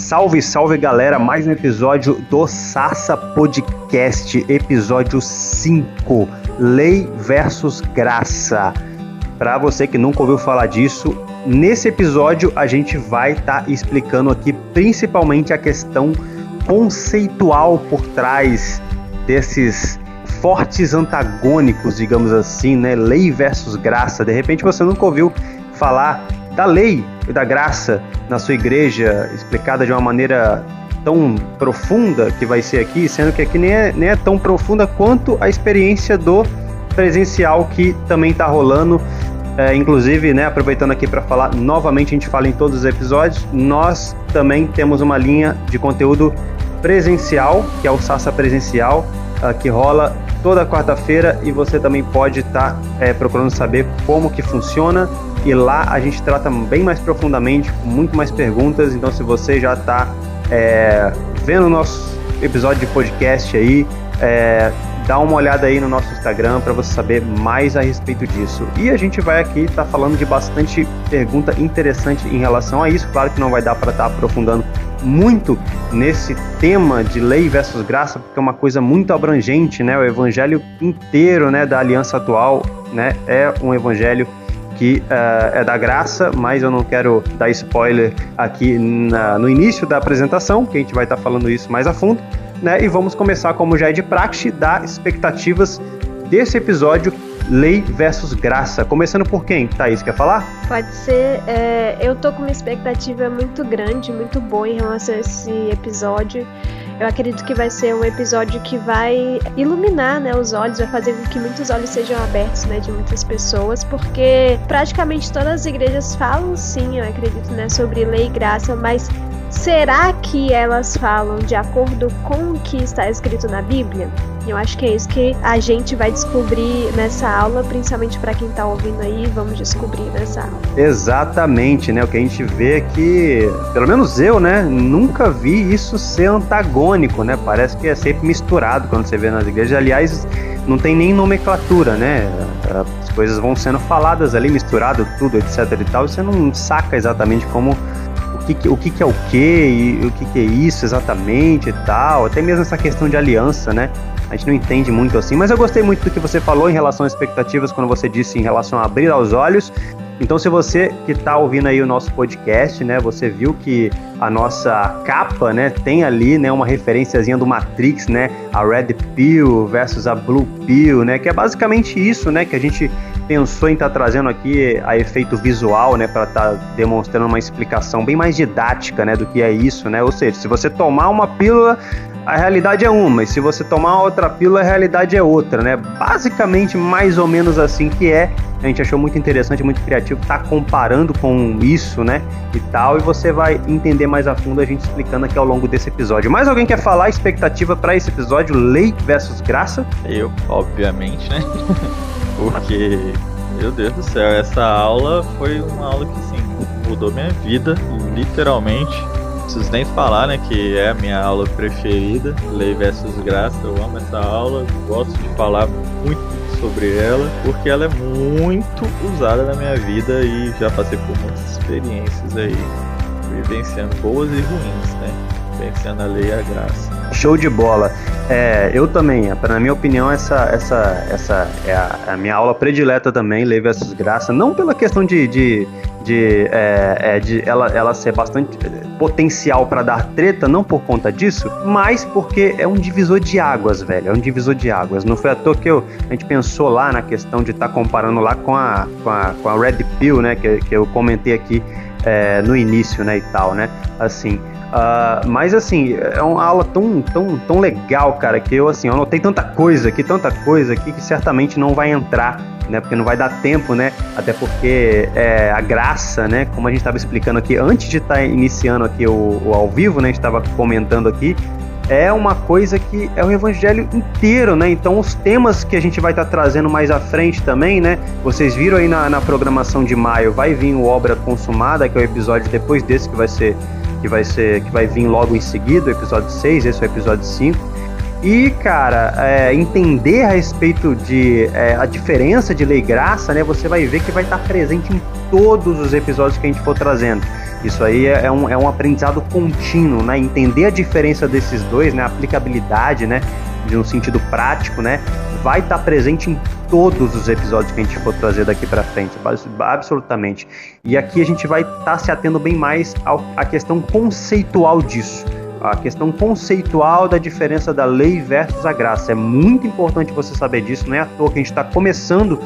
Salve, salve galera, mais um episódio do Sassa Podcast, episódio 5, Lei versus Graça. Para você que nunca ouviu falar disso, nesse episódio a gente vai estar tá explicando aqui principalmente a questão conceitual por trás desses fortes antagônicos, digamos assim, né? Lei versus graça. De repente você nunca ouviu falar da lei e da graça na sua igreja, explicada de uma maneira tão profunda que vai ser aqui, sendo que aqui nem é, nem é tão profunda quanto a experiência do presencial que também está rolando. É, inclusive, né, aproveitando aqui para falar novamente, a gente fala em todos os episódios, nós também temos uma linha de conteúdo presencial, que é o Sassa Presencial, uh, que rola toda quarta-feira e você também pode estar tá, é, procurando saber como que funciona e lá a gente trata bem mais profundamente, com muito mais perguntas. Então, se você já está é, vendo o nosso episódio de podcast aí, é, dá uma olhada aí no nosso Instagram para você saber mais a respeito disso. E a gente vai aqui estar tá falando de bastante pergunta interessante em relação a isso. Claro que não vai dar para estar tá aprofundando muito nesse tema de lei versus graça, porque é uma coisa muito abrangente, né? O evangelho inteiro, né, da aliança atual, né, é um evangelho que uh, é da graça, mas eu não quero dar spoiler aqui na, no início da apresentação, que a gente vai estar tá falando isso mais a fundo, né? E vamos começar, como já é de praxe, dar expectativas desse episódio Lei versus Graça. Começando por quem? Thaís, quer falar? Pode ser. É, eu tô com uma expectativa muito grande, muito boa em relação a esse episódio. Eu acredito que vai ser um episódio que vai iluminar né, os olhos, vai fazer com que muitos olhos sejam abertos né, de muitas pessoas, porque praticamente todas as igrejas falam sim, eu acredito, né, sobre lei e graça, mas será que elas falam de acordo com o que está escrito na Bíblia? Eu acho que é isso que a gente vai descobrir nessa aula, principalmente para quem está ouvindo aí, vamos descobrir nessa aula. Exatamente, né? O que a gente vê é que, pelo menos eu, né, nunca vi isso ser antagônico, né? Parece que é sempre misturado quando você vê nas igrejas. Aliás, não tem nem nomenclatura, né? As coisas vão sendo faladas ali, misturado tudo, etc e tal, e você não saca exatamente como o que, que, é o que e o que é isso exatamente e tal, até mesmo essa questão de aliança, né? A gente não entende muito assim, mas eu gostei muito do que você falou em relação às expectativas, quando você disse em relação a abrir aos olhos. Então, se você que está ouvindo aí o nosso podcast, né, você viu que a nossa capa, né, tem ali, né, uma referenciazinha do Matrix, né, a Red Pill versus a Blue Pill, né, que é basicamente isso, né, que a gente pensou em estar tá trazendo aqui a efeito visual, né, para estar tá demonstrando uma explicação bem mais didática, né, do que é isso, né? Ou seja, se você tomar uma pílula, a realidade é uma, e se você tomar outra pílula, a realidade é outra, né? Basicamente, mais ou menos assim que é. A gente achou muito interessante, muito criativo, tá comparando com isso, né? E tal, e você vai entender mais a fundo a gente explicando aqui ao longo desse episódio. Mais alguém quer falar expectativa para esse episódio, lei versus graça? Eu, obviamente, né? Porque, meu Deus do céu, essa aula foi uma aula que, sim, mudou minha vida, literalmente preciso nem falar, né, que é a minha aula preferida, Lei versus Graça. Eu amo essa aula, gosto de falar muito sobre ela, porque ela é muito usada na minha vida e já passei por muitas experiências aí, vivenciando boas e ruins, né? Vivenciando a lei e a graça. Show de bola. É, eu também, na minha opinião, essa, essa, essa é a, a minha aula predileta também, Lei versus Graça, não pela questão de, de de, é, é, de ela, ela ser bastante é, potencial para dar treta, não por conta disso, mas porque é um divisor de águas, velho. É um divisor de águas. Não foi à toa que eu, a gente pensou lá na questão de estar tá comparando lá com a, com a, com a Red Pill, né? Que, que eu comentei aqui é, no início, né? E tal, né? Assim. Uh, mas assim, é uma aula tão, tão, tão legal, cara, que eu assim, eu tanta coisa aqui, tanta coisa aqui que certamente não vai entrar né? Porque não vai dar tempo, né? Até porque é, a graça, né? Como a gente estava explicando aqui, antes de estar tá iniciando aqui o, o, ao vivo, né? A gente estava comentando aqui, é uma coisa que é o evangelho inteiro, né? Então os temas que a gente vai estar tá trazendo mais à frente também, né? Vocês viram aí na, na programação de maio, vai vir o Obra Consumada, que é o episódio depois desse que vai ser que vai ser que vai vir logo em seguida, o episódio 6, esse é o episódio 5. E, cara, é, entender a respeito de é, a diferença de lei e graça, né? Você vai ver que vai estar presente em todos os episódios que a gente for trazendo. Isso aí é, é um, é um aprendizado contínuo, né? Entender a diferença desses dois, né? A aplicabilidade, né? De um sentido prático, né? Vai estar tá presente em todos os episódios que a gente for trazer daqui para frente, absolutamente. E aqui a gente vai estar tá se atendo bem mais à questão conceitual disso a questão conceitual da diferença da lei versus a graça. É muito importante você saber disso, não é à toa que a gente está começando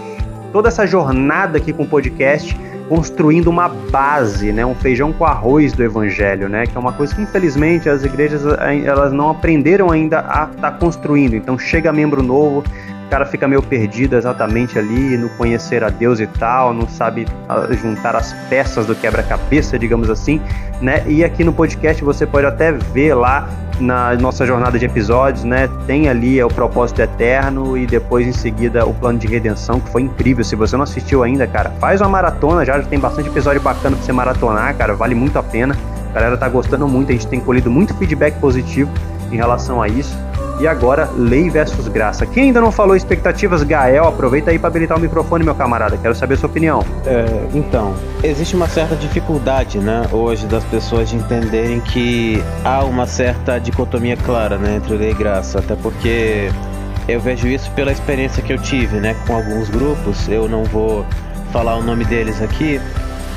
toda essa jornada aqui com o podcast construindo uma base, né, um feijão com arroz do evangelho, né, que é uma coisa que infelizmente as igrejas eh, elas não aprenderam ainda a estar tá construindo. Então chega membro novo, o cara fica meio perdido exatamente ali no conhecer a Deus e tal, não sabe ah, juntar as peças do quebra-cabeça, digamos assim, né? E aqui no podcast você pode até ver lá na nossa jornada de episódios, né? Tem ali é o propósito eterno e depois em seguida o plano de redenção, que foi incrível. Se você não assistiu ainda, cara, faz uma maratona, já, já tem bastante episódio bacana pra você maratonar, cara, vale muito a pena. A galera tá gostando muito, a gente tem colhido muito feedback positivo em relação a isso. E agora, lei versus graça. Quem ainda não falou expectativas, Gael, aproveita aí para habilitar o microfone, meu camarada. Quero saber a sua opinião. É, então, existe uma certa dificuldade, né, hoje das pessoas de entenderem que há uma certa dicotomia clara, né, entre lei e graça. Até porque eu vejo isso pela experiência que eu tive, né, com alguns grupos. Eu não vou falar o nome deles aqui,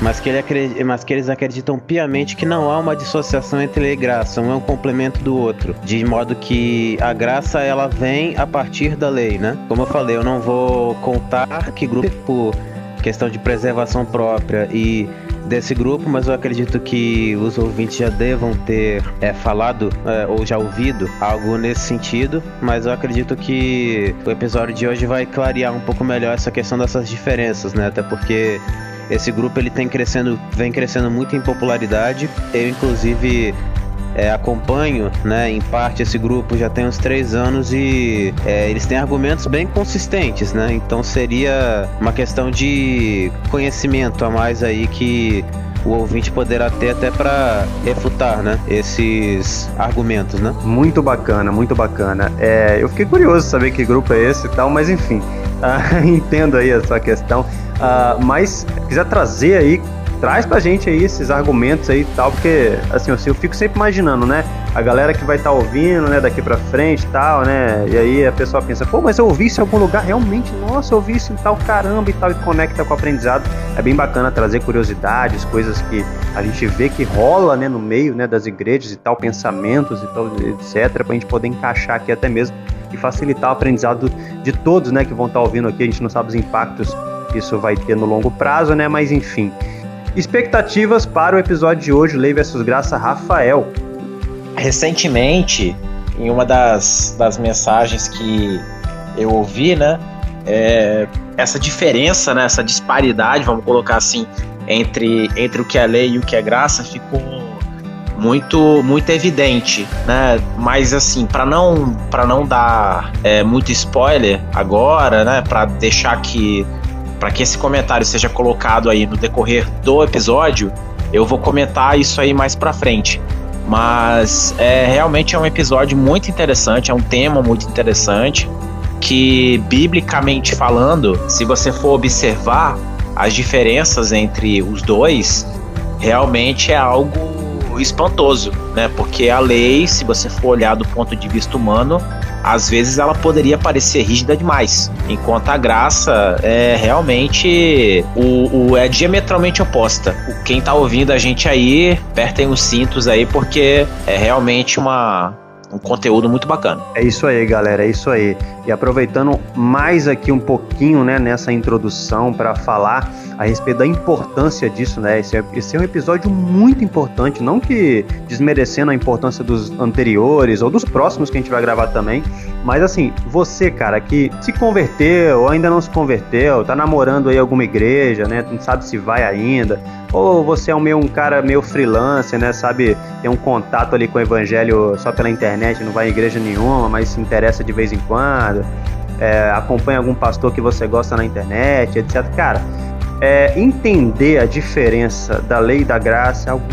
mas que, ele mas que eles acreditam piamente que não há uma dissociação entre graça, um é um complemento do outro, de modo que a graça ela vem a partir da lei, né? Como eu falei, eu não vou contar que grupo por questão de preservação própria e desse grupo, mas eu acredito que os ouvintes já devam ter é, falado é, ou já ouvido algo nesse sentido, mas eu acredito que o episódio de hoje vai clarear um pouco melhor essa questão dessas diferenças, né? Até porque esse grupo ele tem crescendo, vem crescendo muito em popularidade. Eu inclusive é, acompanho, né, em parte esse grupo já tem uns três anos e é, eles têm argumentos bem consistentes, né? Então seria uma questão de conhecimento a mais aí que o ouvinte poderá ter até para refutar, né, esses argumentos, né? Muito bacana, muito bacana. É, eu fiquei curioso saber que grupo é esse e tal, mas enfim, entendo aí a sua questão. Uh, mas quiser trazer aí, traz pra gente aí esses argumentos aí e tal, porque assim, eu, eu fico sempre imaginando, né? A galera que vai estar tá ouvindo, né, daqui pra frente e tal, né? E aí a pessoa pensa, pô, mas eu ouvi isso em algum lugar, realmente, nossa, eu ouvi isso em tal caramba e tal, e conecta com o aprendizado. É bem bacana trazer curiosidades, coisas que a gente vê que rola, né, no meio, né, das igrejas e tal, pensamentos e tal, etc, pra gente poder encaixar aqui até mesmo e facilitar o aprendizado de todos, né, que vão estar tá ouvindo aqui. A gente não sabe os impactos que isso vai ter no longo prazo, né? Mas enfim. Expectativas para o episódio de hoje, Lei versus Graça, Rafael. Recentemente, em uma das, das mensagens que eu ouvi, né? É, essa diferença, né, essa disparidade, vamos colocar assim, entre, entre o que é lei e o que é graça ficou muito muito evidente, né? Mas assim, para não para não dar é, muito spoiler agora, né? Para deixar que para que esse comentário seja colocado aí no decorrer do episódio, eu vou comentar isso aí mais para frente. Mas é realmente é um episódio muito interessante, é um tema muito interessante que biblicamente falando, se você for observar as diferenças entre os dois, realmente é algo espantoso, né? Porque a lei, se você for olhar do ponto de vista humano, às vezes ela poderia parecer rígida demais, enquanto a graça é realmente o, o é diametralmente oposta. Quem tá ouvindo a gente aí, apertem os cintos aí, porque é realmente uma um conteúdo muito bacana. É isso aí, galera, é isso aí. E aproveitando mais aqui um pouquinho, né, nessa introdução para falar a respeito da importância disso, né? Esse é, esse é um episódio muito importante, não que desmerecendo a importância dos anteriores ou dos próximos que a gente vai gravar também, mas assim, você, cara, que se converteu ou ainda não se converteu, tá namorando aí alguma igreja, né? Não sabe se vai ainda, ou você é um meio um cara meio freelancer, né? Sabe, tem um contato ali com o evangelho só pela internet, não vai à igreja nenhuma, mas se interessa de vez em quando. É, acompanha algum pastor que você gosta na internet, etc. Cara, é, entender a diferença da lei e da graça é algo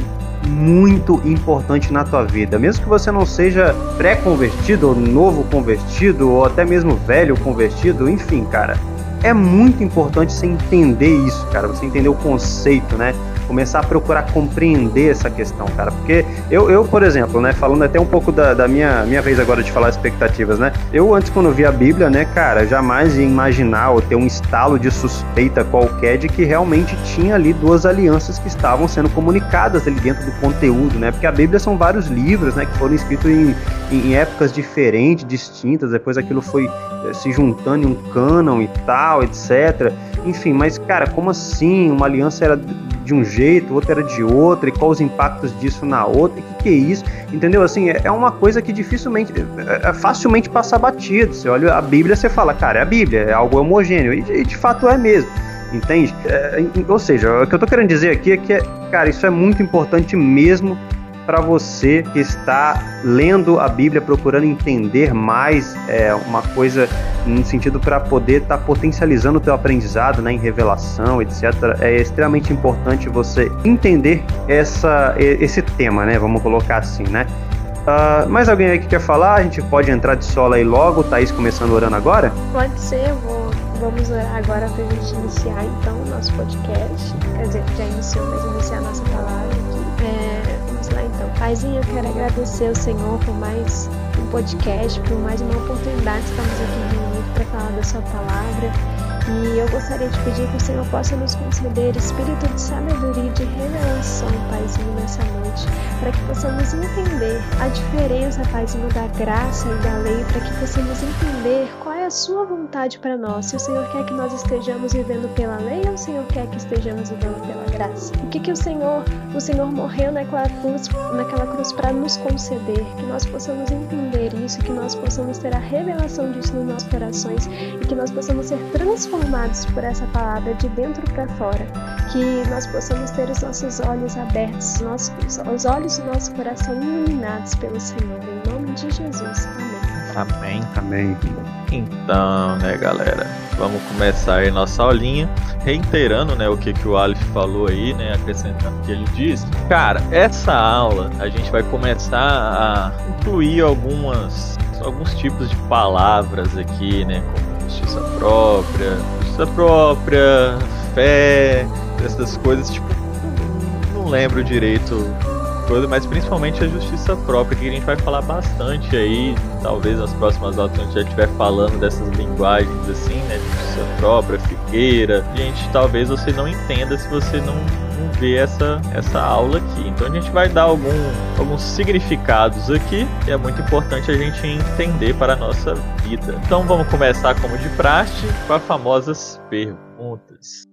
muito importante na tua vida. Mesmo que você não seja pré-convertido, ou novo convertido, ou até mesmo velho convertido, enfim, cara. É muito importante você entender isso, cara. Você entender o conceito, né? Começar a procurar compreender essa questão, cara. Porque eu, eu por exemplo, né, falando até um pouco da, da minha, minha vez agora de falar expectativas, né? Eu antes, quando vi a Bíblia, né, cara, jamais ia imaginar ou ter um estalo de suspeita qualquer de que realmente tinha ali duas alianças que estavam sendo comunicadas ali dentro do conteúdo, né? Porque a Bíblia são vários livros, né, que foram escritos em, em, em épocas diferentes, distintas, depois aquilo foi eh, se juntando em um cânon e tal, etc. Enfim, mas cara, como assim? Uma aliança era de um jeito, outra era de outro, e quais os impactos disso na outra, e que, que é isso? Entendeu? Assim, é, é uma coisa que dificilmente, é, é facilmente passa batido. Você olha a Bíblia, você fala, cara, é a Bíblia, é algo homogêneo, e, e de fato é mesmo. Entende? É, ou seja, o que eu tô querendo dizer aqui é que, cara, isso é muito importante mesmo para você que está lendo a Bíblia, procurando entender mais é, uma coisa no sentido para poder estar tá potencializando o teu aprendizado, né, em revelação, etc. É extremamente importante você entender essa, esse tema, né? Vamos colocar assim, né? Uh, mais alguém aí que quer falar? A gente pode entrar de sola aí logo. Thaís começando orando agora? Pode ser, vou, vamos orar agora para a gente iniciar então o nosso podcast. Quer dizer, já iniciou, mas iniciar a Paizinho, eu quero agradecer ao Senhor por mais um podcast, por mais uma oportunidade que estamos aqui reunidos para falar da Sua palavra. E eu gostaria de pedir que o Senhor possa nos conceder espírito de sabedoria e de revelação, Paizinho, nessa noite, para que possamos entender a diferença, Paizinho, da graça e da lei, para que possamos entender qual é a Sua vontade para nós. Se o Senhor quer que nós estejamos vivendo pela lei ou o Senhor quer que estejamos vivendo pela graça? O que, que o Senhor, o Senhor morreu naquela cruz, naquela cruz para nos conceder? Que nós possamos entender isso, que nós possamos ter a revelação disso nos nossos corações e que nós possamos ser transformados transformados por essa palavra de dentro para fora, que nós possamos ter os nossos olhos abertos, nossos, os olhos do nosso coração iluminados pelo Senhor. Em nome de Jesus. Amém. Amém. Amém. Então, né, galera, vamos começar aí nossa aulinha, reiterando, né, o que, que o Aleph falou aí, né, acrescentando o que ele disse. Cara, essa aula a gente vai começar a incluir algumas alguns tipos de palavras aqui, né, como justiça própria, justiça própria, fé, essas coisas, tipo, não lembro direito coisa, mas principalmente a justiça própria, que a gente vai falar bastante aí, talvez nas próximas aulas a gente já estiver falando dessas linguagens assim, né, justiça própria, figueira. Gente, talvez você não entenda se você não ver essa, essa aula aqui. Então a gente vai dar algum, alguns significados aqui e é muito importante a gente entender para a nossa vida. Então vamos começar como de praxe com as famosas perguntas.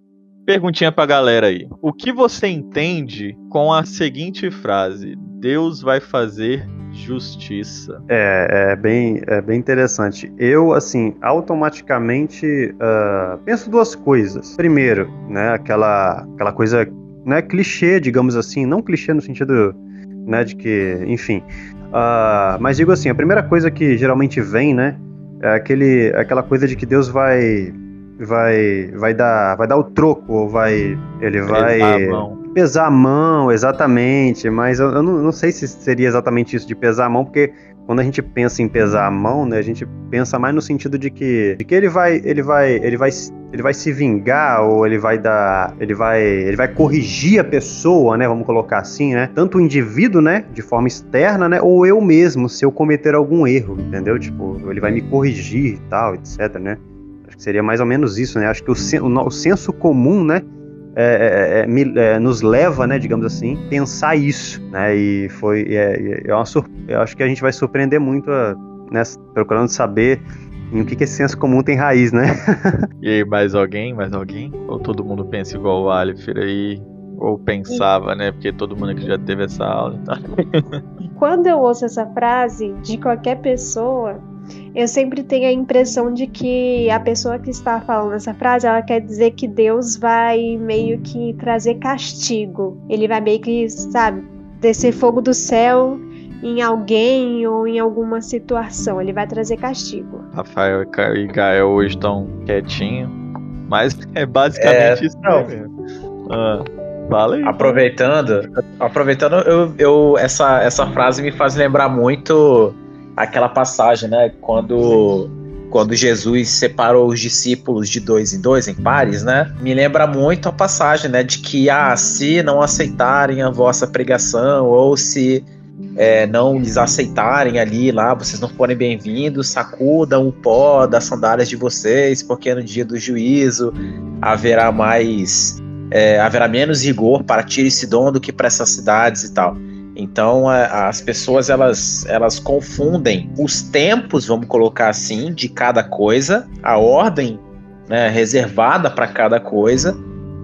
Perguntinha pra galera aí. O que você entende com a seguinte frase? Deus vai fazer justiça. É, é bem, é bem interessante. Eu, assim, automaticamente uh, penso duas coisas. Primeiro, né, aquela, aquela coisa né, clichê, digamos assim, não clichê no sentido né, de que, enfim. Uh, mas digo assim, a primeira coisa que geralmente vem, né, é aquele, aquela coisa de que Deus vai vai vai dar vai dar o troco ou vai ele vai pesar a mão, pesar a mão exatamente mas eu, eu não, não, sei se seria exatamente isso de pesar a mão porque quando a gente pensa em pesar a mão, né, a gente pensa mais no sentido de que, de que ele vai, ele vai, ele vai, ele vai se vingar ou ele vai dar, ele vai, ele vai corrigir a pessoa, né, vamos colocar assim, né, tanto o indivíduo, né, de forma externa, né, ou eu mesmo se eu cometer algum erro, entendeu? Tipo, ele vai me corrigir e tal, etc, né? Acho que seria mais ou menos isso, né? Acho que o, o, o senso comum, né, é, é, é, é, nos leva, né, digamos assim, pensar isso, né? E foi, é, é uma eu acho que a gente vai surpreender muito, a, né, procurando saber em o que, que esse senso comum tem raiz, né? e aí, mais alguém, mais alguém? Ou todo mundo pensa igual o Alifer aí? Ou pensava, né? Porque todo mundo aqui já teve essa aula. Tá? Quando eu ouço essa frase de qualquer pessoa, eu sempre tenho a impressão de que a pessoa que está falando essa frase, ela quer dizer que Deus vai meio que trazer castigo. Ele vai meio que, sabe, descer fogo do céu em alguém ou em alguma situação. Ele vai trazer castigo. Rafael e Gael hoje estão quietinhos, mas é basicamente é, isso não. mesmo. Ah, fala aí. Aproveitando, aproveitando eu, eu, essa, essa frase me faz lembrar muito aquela passagem, né? Quando quando Jesus separou os discípulos de dois em dois, em pares, né? Me lembra muito a passagem, né? De que, ah, se não aceitarem a vossa pregação, ou se é, não lhes aceitarem ali lá, vocês não forem bem-vindos, sacudam o pó das sandálias de vocês, porque no dia do juízo haverá mais. É, haverá menos rigor para Tiro e Sidon do que para essas cidades e tal. Então a, as pessoas elas, elas confundem os tempos, vamos colocar assim, de cada coisa, a ordem né, reservada para cada coisa,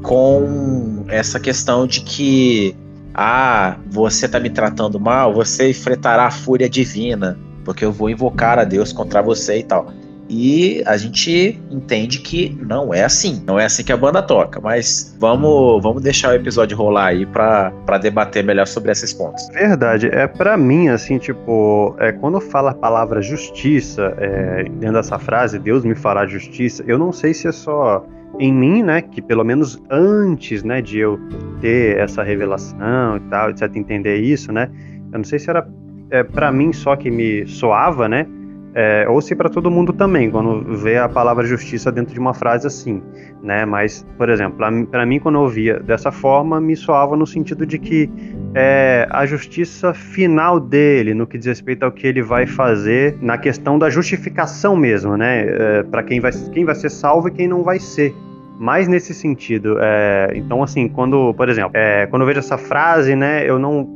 com essa questão de que ah, você está me tratando mal, você enfrentará a fúria divina, porque eu vou invocar a Deus contra você e tal. E a gente entende que não é assim. Não é assim que a banda toca. Mas vamos, vamos deixar o episódio rolar aí pra debater melhor sobre esses pontos. Verdade. É para mim, assim, tipo, é, quando fala a palavra justiça, é, dentro dessa frase, Deus me fará justiça, eu não sei se é só em mim, né, que pelo menos antes, né, de eu ter essa revelação e tal, etc, entender isso, né, eu não sei se era é, para mim só que me soava, né, é, ou se para todo mundo também, quando vê a palavra justiça dentro de uma frase assim, né? Mas, por exemplo, para mim, quando eu ouvia dessa forma, me soava no sentido de que é, a justiça final dele, no que diz respeito ao que ele vai fazer, na questão da justificação mesmo, né? É, para quem vai, quem vai ser salvo e quem não vai ser. Mais nesse sentido. É, então, assim, quando, por exemplo, é, quando eu vejo essa frase, né, eu não,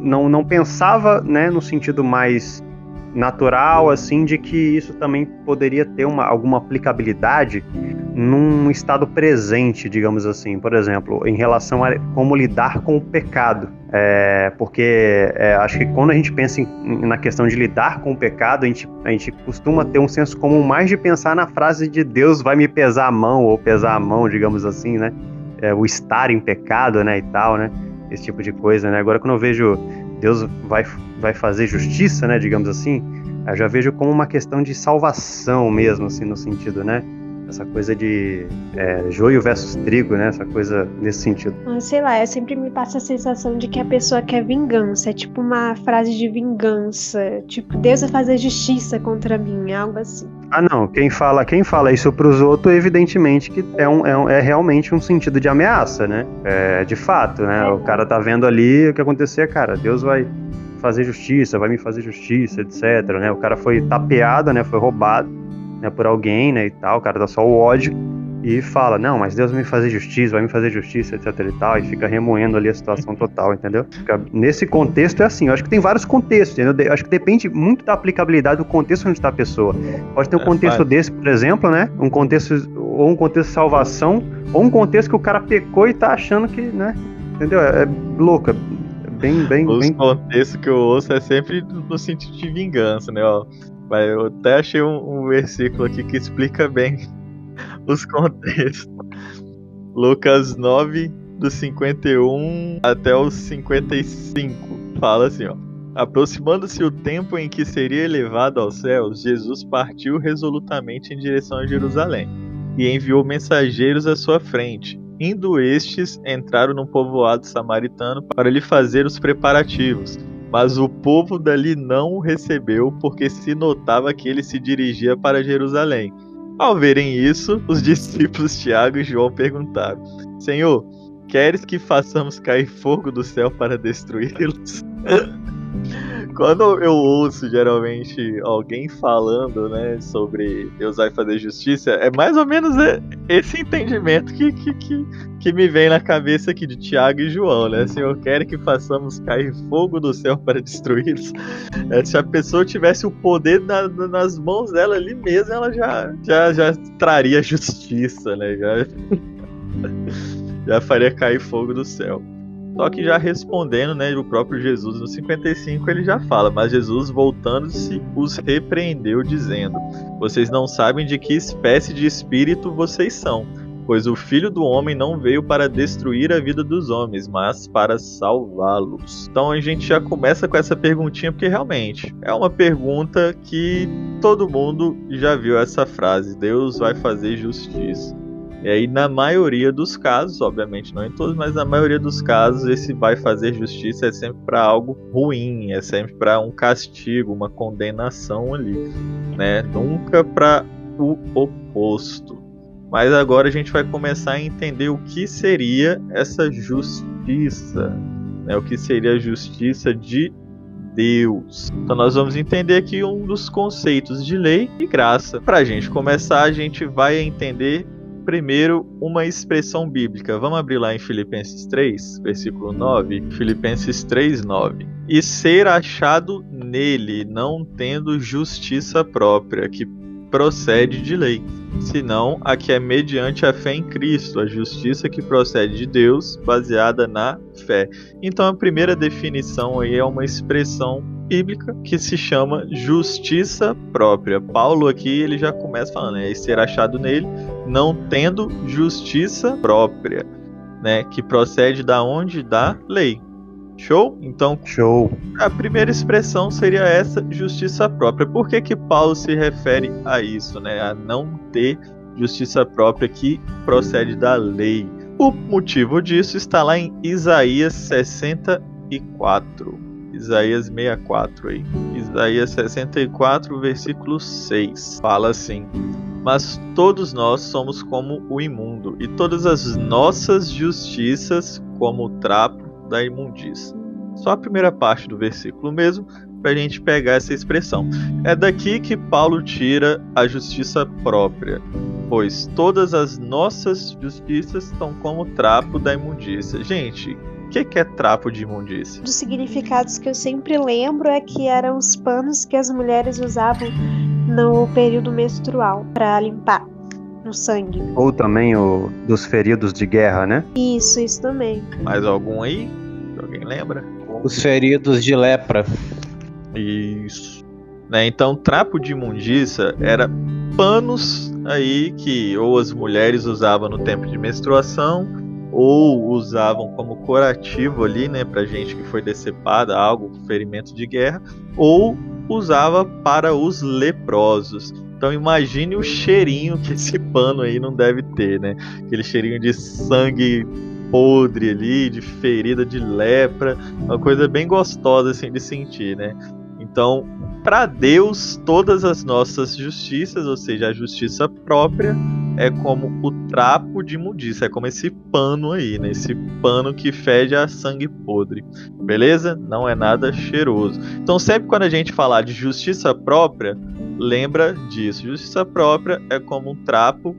não, não pensava né, no sentido mais natural assim de que isso também poderia ter uma, alguma aplicabilidade num estado presente, digamos assim, por exemplo, em relação a como lidar com o pecado, é, porque é, acho que quando a gente pensa em, na questão de lidar com o pecado, a gente, a gente costuma ter um senso comum mais de pensar na frase de Deus vai me pesar a mão ou pesar a mão, digamos assim, né? É, o estar em pecado, né, e tal, né? Esse tipo de coisa, né? Agora quando eu vejo Deus vai, vai fazer justiça, né, digamos assim, eu já vejo como uma questão de salvação mesmo, assim, no sentido, né? Essa coisa de é, joio versus trigo, né? Essa coisa nesse sentido. Ah, sei lá, eu sempre me passa a sensação de que a pessoa quer vingança. É tipo uma frase de vingança. Tipo, Deus vai fazer justiça contra mim, algo assim. Ah, não. Quem fala, quem fala isso pros outros, evidentemente que é, um, é, um, é realmente um sentido de ameaça, né? É, de fato, né? É. O cara tá vendo ali o que acontecer, cara. Deus vai fazer justiça, vai me fazer justiça, etc. Né? O cara foi tapeado, né? Foi roubado né, por alguém, né? E tal. O cara dá só o ódio e fala, não, mas Deus vai me fazer justiça, vai me fazer justiça, etc e tal, e fica remoendo ali a situação total, entendeu? Nesse contexto é assim, eu acho que tem vários contextos, entendeu? Eu acho que depende muito da aplicabilidade do contexto onde está a pessoa. Pode ter um é, contexto desse, por exemplo, né? Um contexto, ou um contexto de salvação, ou um contexto que o cara pecou e tá achando que, né? Entendeu? É, é louca. Bem, bem, Os bem... contextos que eu ouço é sempre no sentido de vingança, né? Ó, mas eu até achei um, um versículo aqui que explica bem os contextos. Lucas 9, do 51 até os 55. Fala assim, ó. Aproximando-se o tempo em que seria elevado aos céus, Jesus partiu resolutamente em direção a Jerusalém e enviou mensageiros à sua frente. Indo estes, entraram num povoado samaritano para lhe fazer os preparativos. Mas o povo dali não o recebeu, porque se notava que ele se dirigia para Jerusalém. Ao verem isso, os discípulos Tiago e João perguntaram: Senhor, queres que façamos cair fogo do céu para destruí-los? Quando eu ouço geralmente alguém falando, né, sobre Deus vai fazer justiça, é mais ou menos esse entendimento que, que, que, que me vem na cabeça aqui de Tiago e João, né? Senhor, quer que façamos cair fogo do céu para destruí-los? É, se a pessoa tivesse o poder na, nas mãos dela ali mesmo, ela já, já, já traria justiça, né? Já, já faria cair fogo do céu. Só que já respondendo, né, o próprio Jesus no 55 ele já fala, mas Jesus voltando-se os repreendeu dizendo: Vocês não sabem de que espécie de espírito vocês são, pois o Filho do homem não veio para destruir a vida dos homens, mas para salvá-los. Então a gente já começa com essa perguntinha porque realmente é uma pergunta que todo mundo já viu essa frase: Deus vai fazer justiça. E aí, na maioria dos casos, obviamente não em todos, mas na maioria dos casos, esse vai fazer justiça é sempre para algo ruim, é sempre para um castigo, uma condenação ali, né? Nunca para o oposto. Mas agora a gente vai começar a entender o que seria essa justiça, né? O que seria a justiça de Deus. Então nós vamos entender aqui um dos conceitos de lei e graça. Para a gente começar, a gente vai entender primeiro uma expressão bíblica. Vamos abrir lá em Filipenses 3, versículo 9. Filipenses 3, 9. E ser achado nele, não tendo justiça própria, que procede de lei, senão a que é mediante a fé em Cristo, a justiça que procede de Deus, baseada na fé. Então a primeira definição aí é uma expressão bíblica que se chama justiça própria. Paulo aqui ele já começa falando, é ser achado nele, não tendo justiça própria, né, que procede da onde da lei. Show? Então, show. A primeira expressão seria essa justiça própria. Por que que Paulo se refere a isso, né? A não ter justiça própria que procede da lei. O motivo disso está lá em Isaías 64. Isaías 64 aí. Isaías 64, versículo 6. Fala assim: Mas todos nós somos como o imundo, e todas as nossas justiças como o trapo da imundícia. Só a primeira parte do versículo mesmo, para a gente pegar essa expressão. É daqui que Paulo tira a justiça própria, pois todas as nossas justiças estão como trapo da imundícia. Gente, o que, que é trapo de imundícia? Dos significados que eu sempre lembro é que eram os panos que as mulheres usavam no período menstrual para limpar no sangue. Ou também o dos feridos de guerra, né? Isso, isso também. Mais algum aí? Alguém lembra? Os feridos de lepra. Isso. Né? Então, trapo de imundícia era panos aí que ou as mulheres usavam no tempo de menstruação ou usavam como curativo ali, né, para gente que foi decepada, algo, ferimento de guerra, ou usava para os leprosos. Então imagine o cheirinho que esse pano aí não deve ter, né? Aquele cheirinho de sangue podre ali, de ferida de lepra, uma coisa bem gostosa assim de sentir, né? Então, para Deus, todas as nossas justiças, ou seja, a justiça própria, é como o trapo de imundícia, é como esse pano aí, né? Esse pano que fede a sangue podre. Beleza? Não é nada cheiroso. Então, sempre quando a gente falar de justiça própria, lembra disso. Justiça própria é como um trapo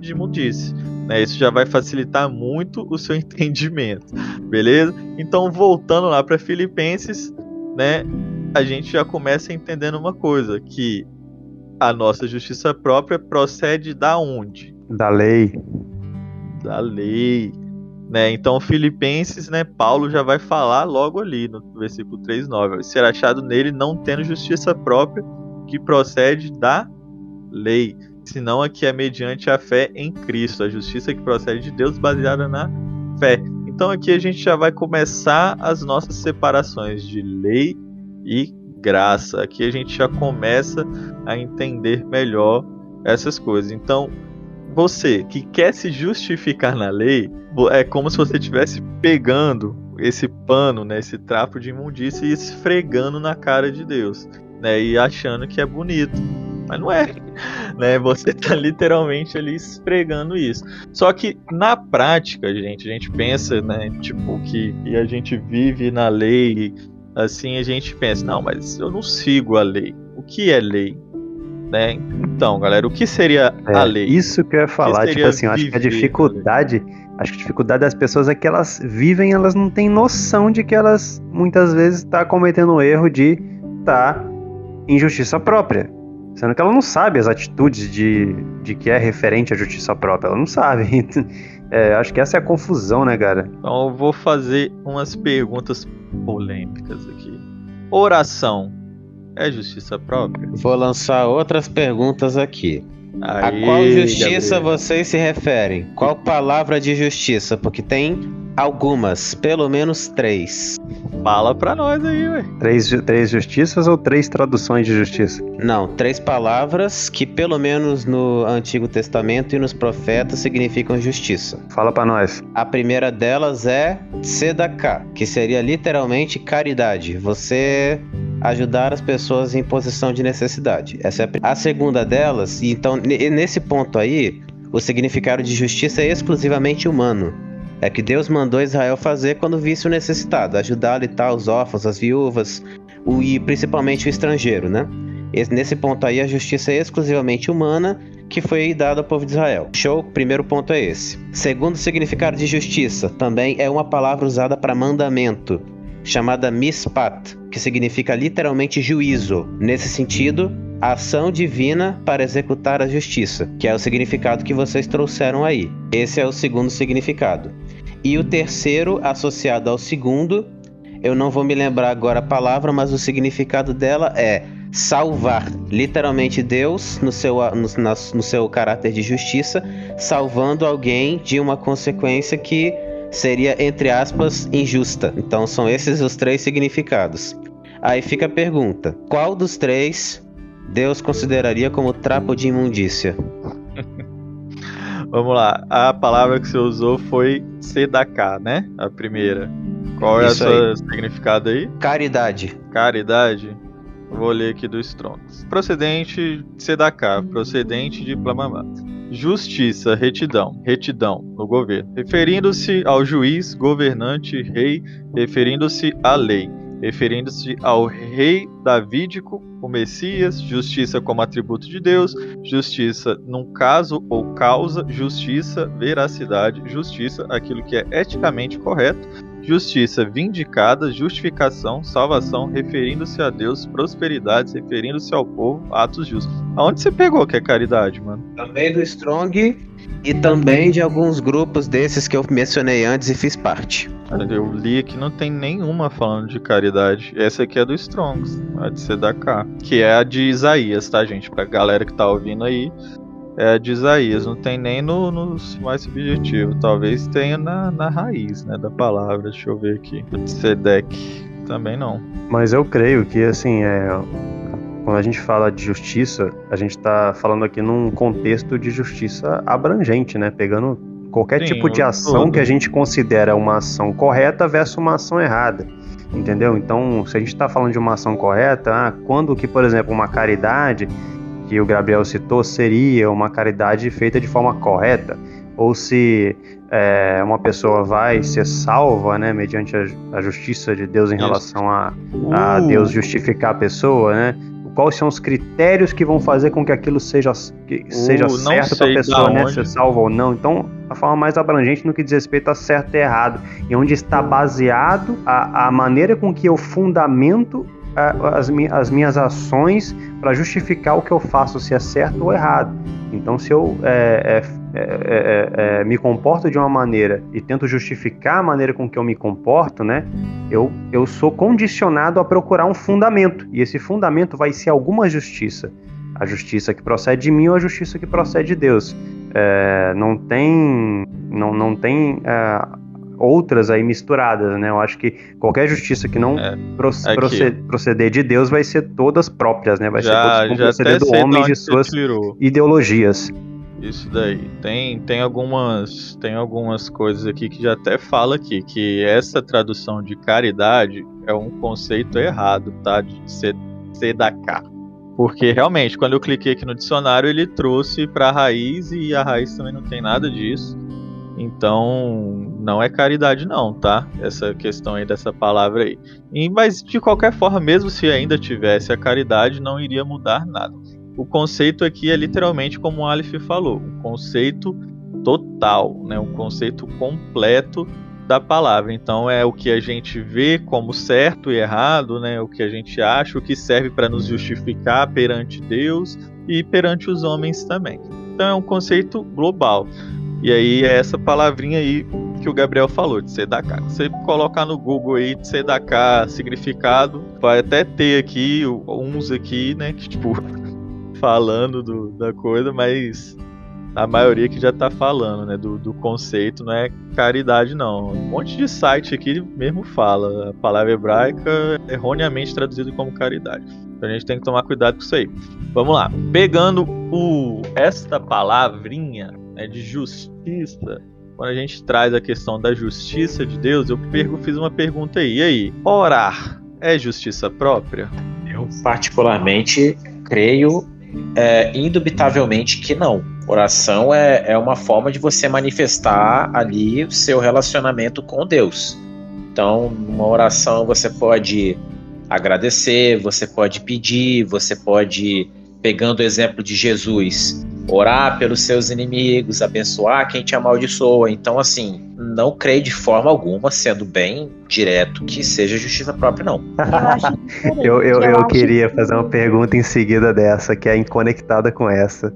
de imundícia. Né? Isso já vai facilitar muito o seu entendimento. Beleza? Então, voltando lá para Filipenses, né? A gente já começa entendendo uma coisa, que a nossa justiça própria procede da onde? Da lei. Da lei. Né? Então, Filipenses, né, Paulo já vai falar logo ali no versículo 3:9, ser achado nele não tendo justiça própria que procede da lei, senão a que é mediante a fé em Cristo, a justiça que procede de Deus baseada na fé. Então aqui a gente já vai começar as nossas separações de lei e graça. Aqui a gente já começa a entender melhor essas coisas. Então, você que quer se justificar na lei, é como se você estivesse pegando esse pano, né, esse trapo de imundícia e esfregando na cara de Deus, né, e achando que é bonito. Mas não é, né? Você está literalmente ali esfregando isso. Só que na prática, gente, a gente pensa, né, tipo que a gente vive na lei assim a gente pensa, não, mas eu não sigo a lei. O que é lei? Né? Então, galera, o que seria é, a lei? Isso que eu ia falar, tipo assim, acho que a dificuldade, acho que a dificuldade das pessoas é que elas vivem, elas não têm noção de que elas muitas vezes estão tá cometendo o erro de estar tá em justiça própria. Sendo que ela não sabe as atitudes de, de que é referente à justiça própria, ela não sabe. É, acho que essa é a confusão, né, cara? Então eu vou fazer umas perguntas polêmicas aqui. Oração é justiça própria? Vou lançar outras perguntas aqui. Aí, a qual justiça Gabriel. vocês se referem? Qual palavra de justiça? Porque tem algumas, pelo menos três. Fala pra nós aí, ué. Três, três justiças ou três traduções de justiça? Não, três palavras que, pelo menos no Antigo Testamento e nos profetas, significam justiça. Fala pra nós. A primeira delas é tzedakah, que seria literalmente caridade. Você ajudar as pessoas em posição de necessidade. Essa é a, a segunda delas, e então nesse ponto aí, o significado de justiça é exclusivamente humano. É que Deus mandou Israel fazer quando visse o necessitado, ajudar ali tal os órfãos, as viúvas, o, e principalmente o estrangeiro, né? Esse, nesse ponto aí a justiça é exclusivamente humana que foi dada ao povo de Israel. Show? Primeiro ponto é esse. Segundo significado de justiça, também é uma palavra usada para mandamento, chamada mispat, que significa literalmente juízo. Nesse sentido, a ação divina para executar a justiça, que é o significado que vocês trouxeram aí. Esse é o segundo significado. E o terceiro, associado ao segundo, eu não vou me lembrar agora a palavra, mas o significado dela é salvar. Literalmente, Deus, no seu, no, no seu caráter de justiça, salvando alguém de uma consequência que seria, entre aspas, injusta. Então, são esses os três significados. Aí fica a pergunta: qual dos três Deus consideraria como trapo de imundícia? Vamos lá, a palavra que você usou foi sedaká, né? A primeira. Qual é o seu significado aí? Caridade. Caridade? Vou ler aqui do Strongs. Procedente de sedaká, procedente de Plamamata. Justiça, retidão, retidão no governo. Referindo-se ao juiz, governante, rei, referindo-se à lei. Referindo-se ao rei davídico, o Messias, justiça como atributo de Deus, justiça num caso ou causa, justiça, veracidade, justiça, aquilo que é eticamente correto, justiça vindicada, justificação, salvação, referindo-se a Deus, prosperidade, referindo-se ao povo, atos justos. Aonde você pegou que é caridade, mano? Também do Strong e também de alguns grupos desses que eu mencionei antes e fiz parte. Eu li que não tem nenhuma falando de caridade. Essa aqui é do Strongs, a de Sedaká. Que é a de Isaías, tá, gente? Pra galera que tá ouvindo aí. É de Isaías, não tem nem no, no mais subjetivo. Talvez tenha na, na raiz, né, da palavra. Deixa eu ver aqui. De Sedek, também não. Mas eu creio que, assim, é, quando a gente fala de justiça, a gente está falando aqui num contexto de justiça abrangente, né? Pegando qualquer Sim, tipo de ação que a gente considera uma ação correta versus uma ação errada. Entendeu? Então, se a gente está falando de uma ação correta, ah, quando que, por exemplo, uma caridade que o Gabriel citou seria uma caridade feita de forma correta, ou se é, uma pessoa vai ser salva, né, mediante a, a justiça de Deus em Isso. relação a, a uh. Deus justificar a pessoa, né? quais são os critérios que vão fazer com que aquilo seja, que seja uh, certo para a pessoa né, ser salva ou não. Então, a forma mais abrangente no que diz respeito a certo e errado, e onde está baseado a, a maneira com que eu fundamento as, as minhas ações para justificar o que eu faço, se é certo ou errado. Então, se eu é, é, é, é, me comporto de uma maneira e tento justificar a maneira com que eu me comporto, né, eu, eu sou condicionado a procurar um fundamento. E esse fundamento vai ser alguma justiça. A justiça que procede de mim ou a justiça que procede de Deus. É, não tem, não, não tem é, outras aí misturadas, né? Eu acho que qualquer justiça que não é, proceder de Deus vai ser todas próprias, né? Vai já, ser proceder do homem de suas ideologias. Isso daí. Tem, tem algumas tem algumas coisas aqui que já até fala aqui que essa tradução de caridade é um conceito errado, tá? De ser, ser da cá. Porque realmente, quando eu cliquei aqui no dicionário, ele trouxe para a raiz e a raiz também não tem nada disso. Então, não é caridade não, tá? Essa questão aí dessa palavra aí. E, mas de qualquer forma, mesmo se ainda tivesse a caridade, não iria mudar nada. O conceito aqui é literalmente como o Aleph falou, um conceito total, né? Um conceito completo da palavra. Então é o que a gente vê como certo e errado, né? O que a gente acha, o que serve para nos justificar perante Deus e perante os homens também. Então é um conceito global. E aí é essa palavrinha aí que o Gabriel falou, de Sedaká. Você colocar no Google aí de Sedaká significado, vai até ter aqui uns aqui, né, que tipo falando do, da coisa, mas a maioria que já tá falando, né, do, do conceito, não é caridade não. Um monte de site aqui mesmo fala a palavra hebraica erroneamente traduzida como caridade. Então a gente tem que tomar cuidado com isso aí. Vamos lá. Pegando o esta palavrinha né, de justiça, quando a gente traz a questão da justiça de Deus, eu pergo, fiz uma pergunta aí. E aí, orar é justiça própria? Eu particularmente creio é, indubitavelmente que não. Oração é, é uma forma de você manifestar ali o seu relacionamento com Deus. Então, numa oração você pode agradecer, você pode pedir, você pode, pegando o exemplo de Jesus, orar pelos seus inimigos, abençoar quem te amaldiçoa. Então, assim, não creio de forma alguma, sendo bem direto, que seja justiça própria, não. eu, eu, eu, eu queria fazer uma pergunta em seguida dessa, que é conectada com essa.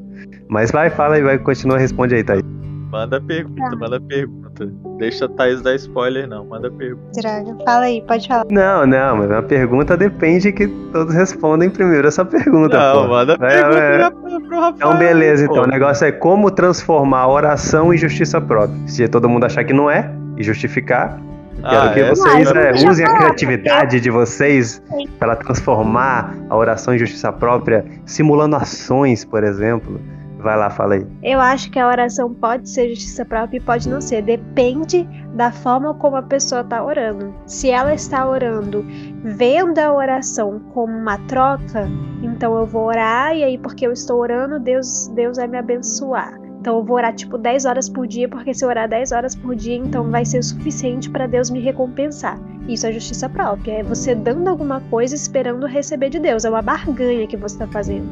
Mas vai, fala e vai, continua, responde aí, Thaís. Manda pergunta, tá. manda pergunta. Deixa a Thaís dar spoiler, não. Manda pergunta. Droga, fala aí, pode falar. Não, não, mas a pergunta depende que todos respondem primeiro essa pergunta. Não, pô. manda vai, pergunta vai. pro Rafael. Então, beleza, então. O negócio é como transformar oração em justiça própria. Se todo mundo achar que não é, e justificar, Quero ah, que é? vocês é, usem a criatividade de vocês para transformar a oração em justiça própria, simulando ações, por exemplo. Vai lá, fala aí. Eu acho que a oração pode ser justiça própria e pode não ser. Depende da forma como a pessoa está orando. Se ela está orando vendo a oração como uma troca, então eu vou orar e aí porque eu estou orando, Deus, Deus vai me abençoar. Então eu vou orar tipo 10 horas por dia, porque se eu orar 10 horas por dia, então vai ser o suficiente para Deus me recompensar. Isso é justiça própria, é você dando alguma coisa esperando receber de Deus, é uma barganha que você está fazendo.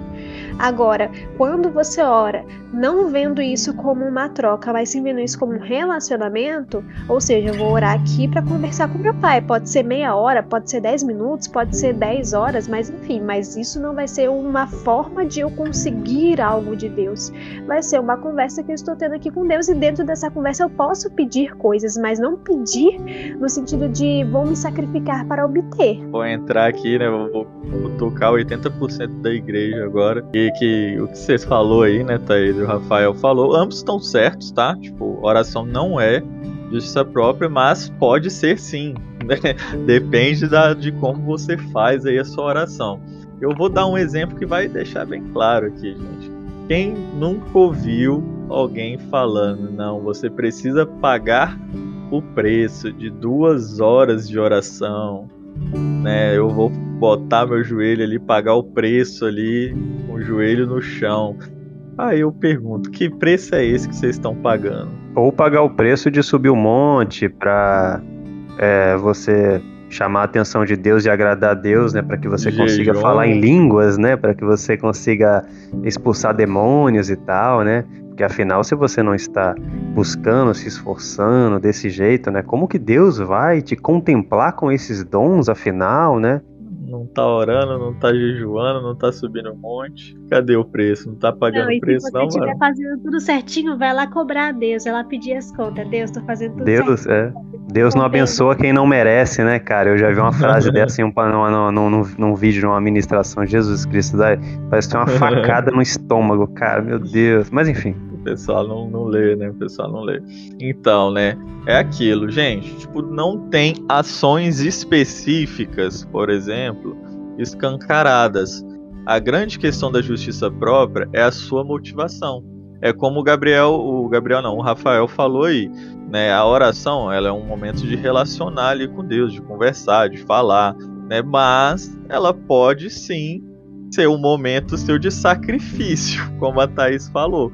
Agora, quando você ora, não vendo isso como uma troca, mas sim vendo isso como um relacionamento, ou seja, eu vou orar aqui para conversar com meu pai. Pode ser meia hora, pode ser 10 minutos, pode ser 10 horas, mas enfim, mas isso não vai ser uma forma de eu conseguir algo de Deus. Vai ser uma conversa que eu estou tendo aqui com Deus e dentro dessa conversa eu posso pedir coisas, mas não pedir no sentido de vou me sacrificar para obter. Vou entrar aqui, né? Vou, vou tocar 80% da igreja agora. E que o que vocês falou aí, né, Thaís e o Rafael falou, ambos estão certos, tá? Tipo, oração não é justiça própria, mas pode ser sim. Né? Depende da, de como você faz aí a sua oração. Eu vou dar um exemplo que vai deixar bem claro aqui, gente. Quem nunca ouviu alguém falando, não, você precisa pagar o preço de duas horas de oração, né? Eu vou botar meu joelho ali, pagar o preço ali, com o joelho no chão. Aí eu pergunto, que preço é esse que vocês estão pagando? Ou pagar o preço de subir um monte para é, você chamar a atenção de Deus e agradar a Deus, né, para que você Jejum. consiga falar em línguas, né, para que você consiga expulsar demônios e tal, né? Porque afinal, se você não está buscando, se esforçando desse jeito, né, como que Deus vai te contemplar com esses dons, afinal, né? não tá orando, não tá jejuando, não tá subindo um monte. Cadê o preço? Não tá pagando não, preço, não, mano. Se você estiver fazendo tudo certinho, vai lá cobrar a Deus, vai lá pedir as contas. Deus, tô fazendo tudo Deus, certinho. É. Deus não abençoa quem não merece, né, cara? Eu já vi uma frase dessa em um, num, num, num, vídeo, numa ministração. Jesus Cristo, parece ter uma facada no estômago, cara. Meu Deus. Mas enfim pessoal não, não lê, né? O pessoal não lê. Então, né? É aquilo, gente. Tipo, não tem ações específicas, por exemplo, escancaradas. A grande questão da justiça própria é a sua motivação. É como o Gabriel, o Gabriel não, o Rafael falou aí, né? A oração, ela é um momento de relacionar ali com Deus, de conversar, de falar, né? Mas ela pode sim ser um momento seu de sacrifício, como a Thaís falou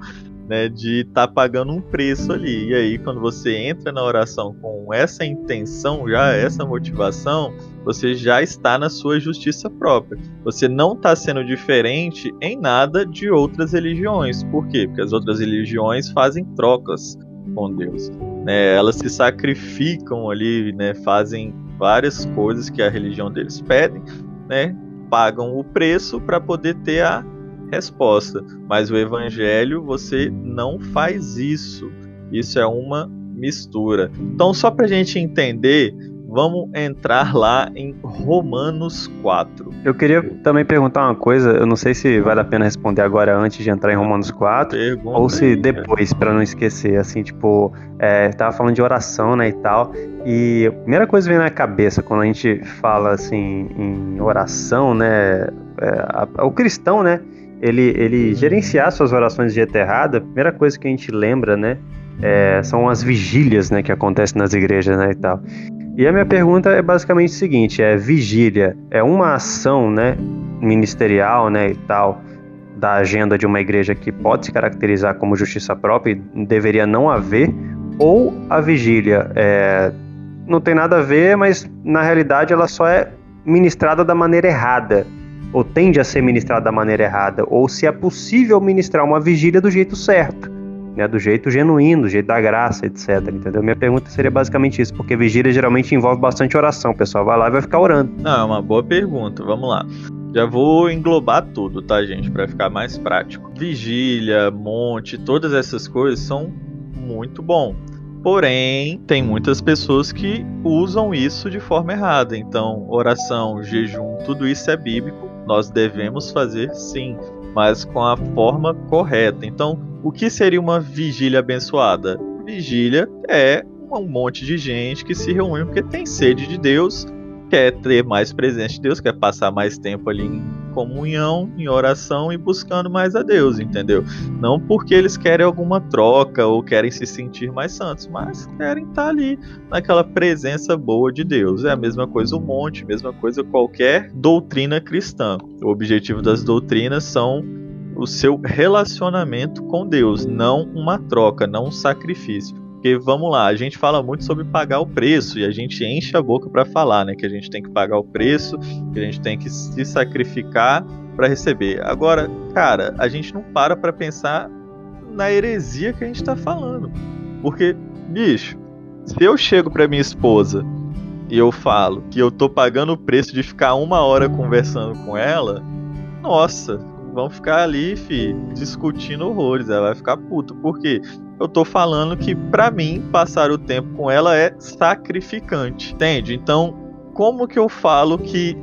né, de estar tá pagando um preço ali. E aí, quando você entra na oração com essa intenção, já essa motivação, você já está na sua justiça própria. Você não está sendo diferente em nada de outras religiões. Por quê? Porque as outras religiões fazem trocas com Deus. Né? Elas se sacrificam ali, né? fazem várias coisas que a religião deles pedem, né? pagam o preço para poder ter a resposta. Mas o evangelho você não faz isso. Isso é uma mistura. Então, só para a gente entender vamos entrar lá em Romanos 4. Eu queria também perguntar uma coisa, eu não sei se vale a pena responder agora antes de entrar em Romanos 4, Pergunta ou se depois, pra não esquecer, assim, tipo, é, tava falando de oração, né, e tal, e a primeira coisa que vem na cabeça quando a gente fala, assim, em oração, né, é, a- o cristão, né, ele, ele gerenciar suas orações de jeito errado, a primeira coisa que a gente lembra, né, é, são as vigílias, né, que acontecem nas igrejas, né, e tal. E a minha pergunta é basicamente o seguinte: é vigília é uma ação, né, ministerial, né, e tal, da agenda de uma igreja que pode se caracterizar como justiça própria e deveria não haver, ou a vigília é, não tem nada a ver, mas na realidade ela só é ministrada da maneira errada, ou tende a ser ministrada da maneira errada, ou se é possível ministrar uma vigília do jeito certo né, do jeito genuíno, do jeito da graça, etc. Entendeu? Minha pergunta seria basicamente isso, porque vigília geralmente envolve bastante oração. O pessoal vai lá e vai ficar orando. Não, é uma boa pergunta. Vamos lá. Já vou englobar tudo, tá, gente? Pra ficar mais prático. Vigília, monte, todas essas coisas são muito bom. Porém, tem muitas pessoas que usam isso de forma errada. Então, oração, jejum, tudo isso é bíblico. Nós devemos fazer sim, mas com a forma correta. Então, o que seria uma vigília abençoada? Vigília é um monte de gente que se reúne porque tem sede de Deus quer ter mais presença de Deus, quer passar mais tempo ali em comunhão, em oração e buscando mais a Deus, entendeu? Não porque eles querem alguma troca ou querem se sentir mais santos, mas querem estar ali naquela presença boa de Deus. É a mesma coisa o monte, mesma coisa qualquer doutrina cristã. O objetivo das doutrinas são o seu relacionamento com Deus, não uma troca, não um sacrifício. Porque vamos lá, a gente fala muito sobre pagar o preço e a gente enche a boca para falar, né? Que a gente tem que pagar o preço, que a gente tem que se sacrificar para receber. Agora, cara, a gente não para para pensar na heresia que a gente tá falando. Porque, bicho, se eu chego para minha esposa e eu falo que eu tô pagando o preço de ficar uma hora conversando com ela, nossa, vão ficar ali, fi, discutindo horrores. Ela vai ficar puta. Por quê? Eu tô falando que para mim passar o tempo com ela é sacrificante, entende? Então, como que eu falo que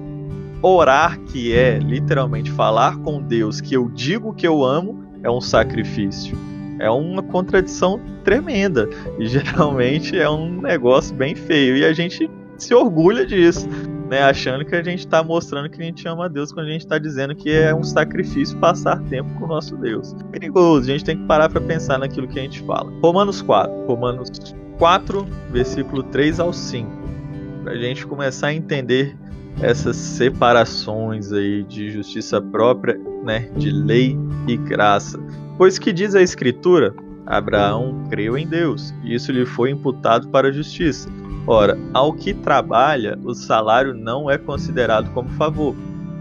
orar, que é literalmente falar com Deus, que eu digo que eu amo, é um sacrifício? É uma contradição tremenda e geralmente é um negócio bem feio e a gente se orgulha disso. Né, achando que a gente está mostrando que a gente ama a Deus quando a gente está dizendo que é um sacrifício passar tempo com o nosso Deus. Perigoso, a gente tem que parar para pensar naquilo que a gente fala. Romanos 4, Romanos 4, versículo 3 ao 5, para a gente começar a entender essas separações aí de justiça própria, né, de lei e graça. Pois que diz a Escritura, Abraão creu em Deus, e isso lhe foi imputado para a justiça. Ora, ao que trabalha, o salário não é considerado como favor,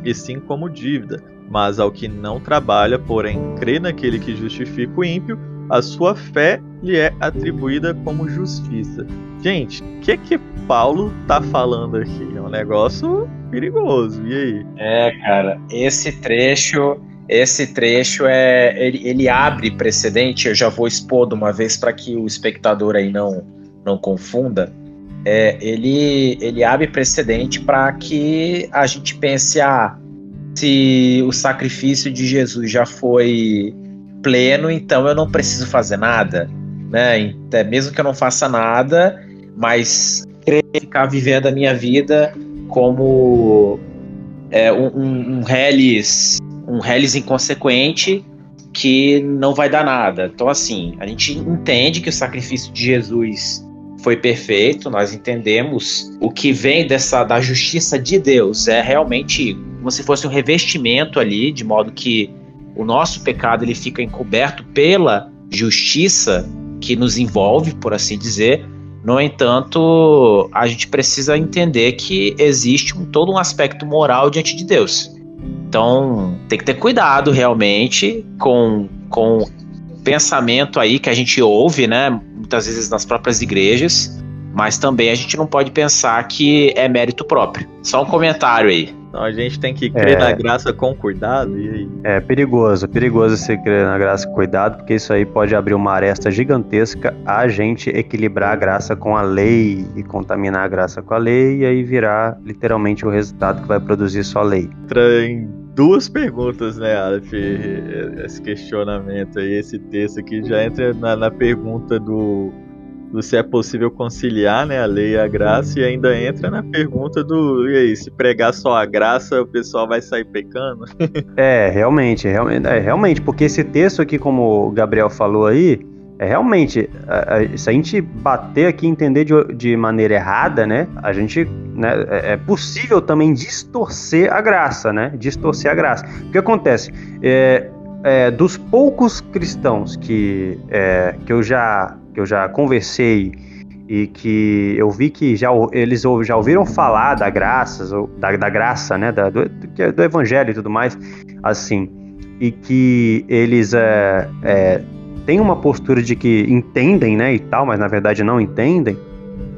e sim como dívida. Mas ao que não trabalha, porém crê naquele que justifica o ímpio, a sua fé lhe é atribuída como justiça. Gente, o que que Paulo tá falando aqui? É um negócio perigoso. E aí? É, cara, esse trecho, esse trecho é ele, ele abre precedente. Eu já vou expor de uma vez para que o espectador aí não não confunda é, ele, ele abre precedente para que a gente pense, ah, se o sacrifício de Jesus já foi pleno, então eu não preciso fazer nada, né? É, mesmo que eu não faça nada, mas ficar vivendo a minha vida como é, um, um, um reles, um inconsequente que não vai dar nada. Então, assim, a gente entende que o sacrifício de Jesus foi perfeito, nós entendemos o que vem dessa da justiça de Deus é realmente como se fosse um revestimento ali, de modo que o nosso pecado ele fica encoberto pela justiça que nos envolve, por assim dizer. No entanto, a gente precisa entender que existe um, todo um aspecto moral diante de Deus. Então, tem que ter cuidado realmente com com pensamento aí que a gente ouve, né, muitas vezes nas próprias igrejas, mas também a gente não pode pensar que é mérito próprio. Só um comentário aí. Então a gente tem que crer É. na graça com cuidado. E aí? É perigoso, perigoso você crer na graça com cuidado, porque isso aí pode abrir uma aresta gigantesca a gente equilibrar a graça com a lei e contaminar a graça com a lei, e aí virar literalmente o resultado que vai produzir só lei. Em duas perguntas, né, Aleph? Esse questionamento aí, esse texto aqui já entra na, na pergunta do, do se é possível conciliar né, a lei e a graça, e ainda entra na pergunta do e aí, se pregar só a graça, o pessoal vai sair pecando? É, realmente, realmente, é, realmente, porque esse texto aqui, como o Gabriel falou aí, é realmente, a- a- se a gente bater aqui e entender de, de maneira errada, né, a gente, né, é é possível também distorcer a graça, né, distorcer a graça. O que acontece? É, é, dos poucos cristãos que, é, que, eu já, que eu já conversei e que eu vi que já, eles já ouviram falar da graça, da, da graça, né, da- do, do, do evangelho e tudo mais, assim, e que eles é, é, têm uma postura de que entendem, né, e tal, mas na verdade não entendem,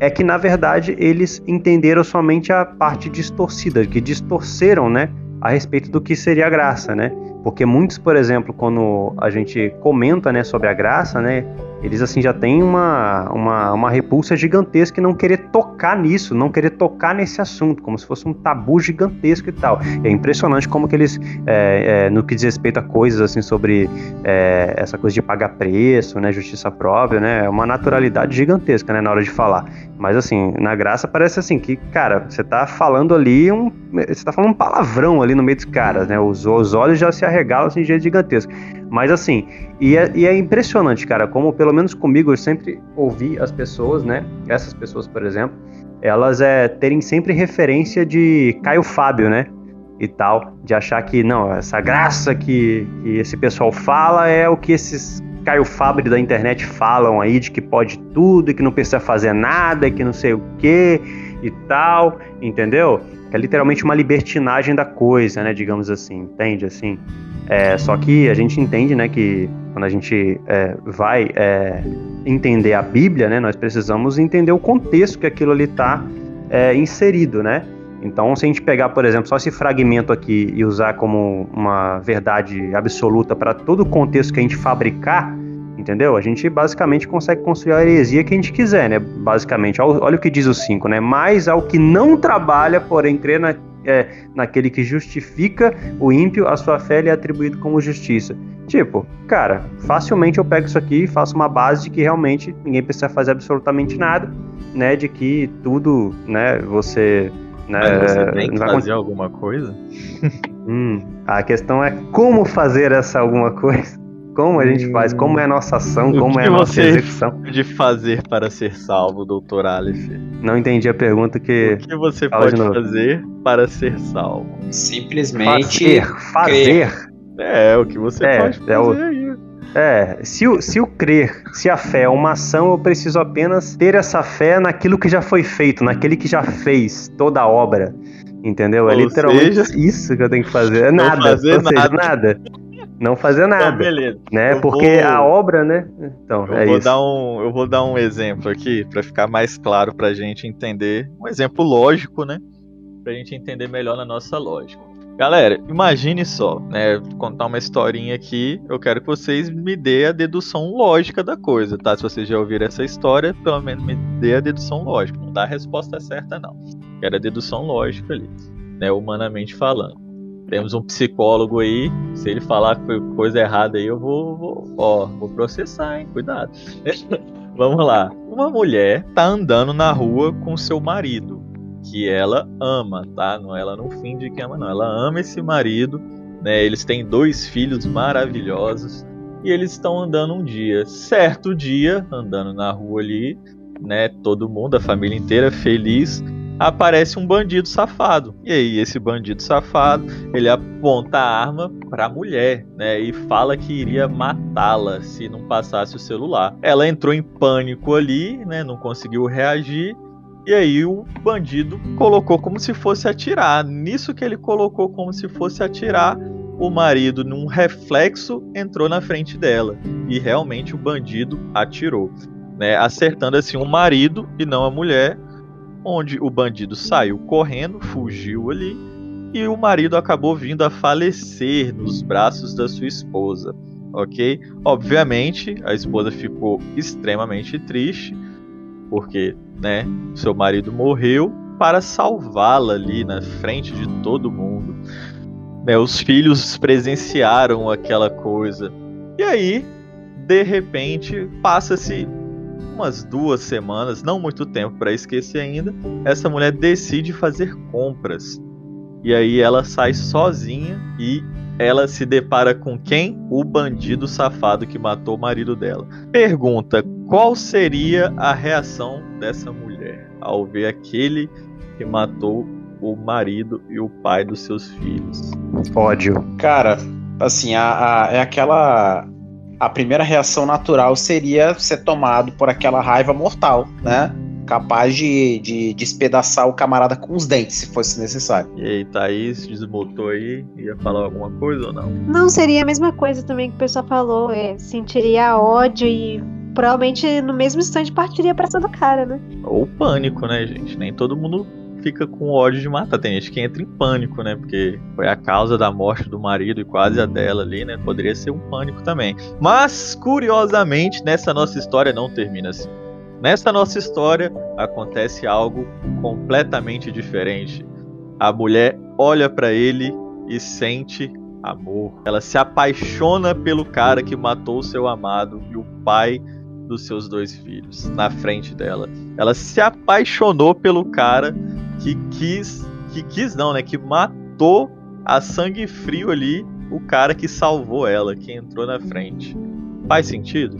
é que na verdade eles entenderam somente a parte distorcida, que distorceram, né, a respeito do que seria a graça, né? Porque muitos, por exemplo, quando a gente comenta, né, sobre a graça, né, eles assim já têm uma, uma, uma repulsa gigantesca e não querer tocar nisso, não querer tocar nesse assunto, como se fosse um tabu gigantesco e tal. É impressionante como que eles, é, é, no que diz respeito a coisas assim sobre é, essa coisa de pagar preço, né, justiça própria, né, é uma naturalidade gigantesca, né, na hora de falar. Mas assim, na graça parece assim que, cara, você tá falando ali um, você tá falando um palavrão ali no meio dos caras, né, os, os olhos já se arregalam assim de jeito gigantesco. Mas assim, e é, e é impressionante, cara, como pelo menos comigo eu sempre ouvi as pessoas, né? Essas pessoas, por exemplo, elas é, terem sempre referência de Caio Fábio, né? E tal, de achar que não, essa graça que, que esse pessoal fala é o que esses Caio Fábio da internet falam aí, de que pode tudo e que não precisa fazer nada e que não sei o que e tal, entendeu? Que é literalmente uma libertinagem da coisa, né? Digamos assim, entende? Assim. É, só que a gente entende, né, que quando a gente é, vai é, entender a Bíblia, né, nós precisamos entender o contexto que aquilo ali está inserido, né? Então, se a gente pegar, por exemplo, só esse fragmento aqui e usar como uma verdade absoluta para todo o contexto que a gente fabricar, entendeu? A gente basicamente consegue construir a heresia que a gente quiser, né? Basicamente, olha, o que diz o 5, né? Mas ao que não trabalha, porém crê na, é, naquele que justifica o ímpio, a sua fé lhe é atribuída como justiça. Tipo, cara, facilmente eu pego isso aqui e faço uma base de que realmente ninguém precisa fazer absolutamente nada, né? De que tudo, né, você. Né, Mas você tem que fazer alguma coisa? Hum, a questão é como fazer essa alguma coisa. Como a gente faz, como é a nossa ação, O como é a nossa você- execução. De fazer para ser salvo, doutor Aleph. Não entendi a pergunta que. O que você Fala pode fazer para ser salvo? Simplesmente. Fazer, fazer. É, o que você É, pode fazer é o- aí. É, se o, se o crer, se a fé é uma ação, eu preciso apenas ter essa fé naquilo que já foi feito, naquele que já fez toda a obra. Entendeu? é Ou literalmente seja, isso que eu tenho que fazer. É nada. fazer ou seja, nada. nada. Não fazer Então, nada. beleza. né? eu Porque vou- a obra, né? Então, Eu é vou, isso. dar um, eu vou dar um exemplo aqui para ficar mais claro pra gente entender. Um exemplo lógico, né? Pra gente entender melhor na nossa lógica. Galera, imagine só, né? Vou contar uma historinha aqui. Eu quero que vocês me dê a dedução lógica da coisa, tá? Se vocês já ouviram essa história, pelo menos me dê a dedução lógica. Não dá a resposta certa, não. Quero a dedução lógica ali, né? Humanamente falando. Temos um psicólogo aí. Se ele falar coisa errada aí, eu vou, vou, ó, vou processar, hein? Cuidado. Vamos lá. Uma mulher tá andando na rua com seu marido, que ela ama, tá? Não, ela não finge que ama, não. Ela ama esse marido, né? Eles têm dois filhos maravilhosos e eles estão andando um dia. Certo dia, andando na rua ali, né? Todo mundo, a família inteira feliz. Aparece um bandido safado. E aí, esse bandido safado, ele aponta a arma para a mulher, né? E fala que iria matá-la se não passasse o celular. Ela entrou em pânico ali, né? Não conseguiu reagir. E aí o bandido colocou como se fosse atirar. Nisso que ele colocou como se fosse atirar, o marido, num reflexo, entrou na frente dela. E realmente o bandido atirou, né? Acertando assim o marido e não a mulher. Onde o bandido saiu correndo, fugiu ali. e o marido acabou vindo a falecer nos braços da sua esposa, ok? Obviamente, a esposa ficou extremamente triste, porque, né, seu marido morreu para salvá-la ali na frente de todo mundo. Né, os filhos presenciaram aquela coisa. E aí, de repente, passa-se umas duas semanas, não muito tempo para esquecer ainda, essa mulher decide fazer compras. E aí ela sai sozinha e ela se depara com quem? O bandido safado que matou o marido dela. Pergunta: qual seria a reação dessa mulher ao ver aquele que matou o marido e o pai dos seus filhos? Ódio. Cara, assim, a, a, é aquela a primeira reação natural seria ser tomado por aquela raiva mortal, né? Capaz de, de despedaçar o camarada com os dentes, se fosse necessário. E aí, Thaís, desmutou aí, ia falar alguma coisa ou não? Não, seria a mesma coisa também que o pessoal falou, é, sentiria ódio e provavelmente no mesmo instante partiria pra cima do cara, né? Ou pânico, né, gente? Nem todo mundo fica com ódio de matar. Tem gente que entra em pânico, né? Porque foi a causa da morte do marido e quase a dela ali, né? Poderia ser um pânico também. Mas, curiosamente, nessa nossa história não termina assim. Nessa nossa história acontece algo completamente diferente. A mulher olha para ele e sente amor. Ela se apaixona pelo cara que matou seu amado e o pai dos seus dois filhos na frente dela. Ela se apaixonou pelo cara que quis, que quis não, né, que matou a sangue frio ali o cara que salvou ela, que entrou na frente. Faz sentido?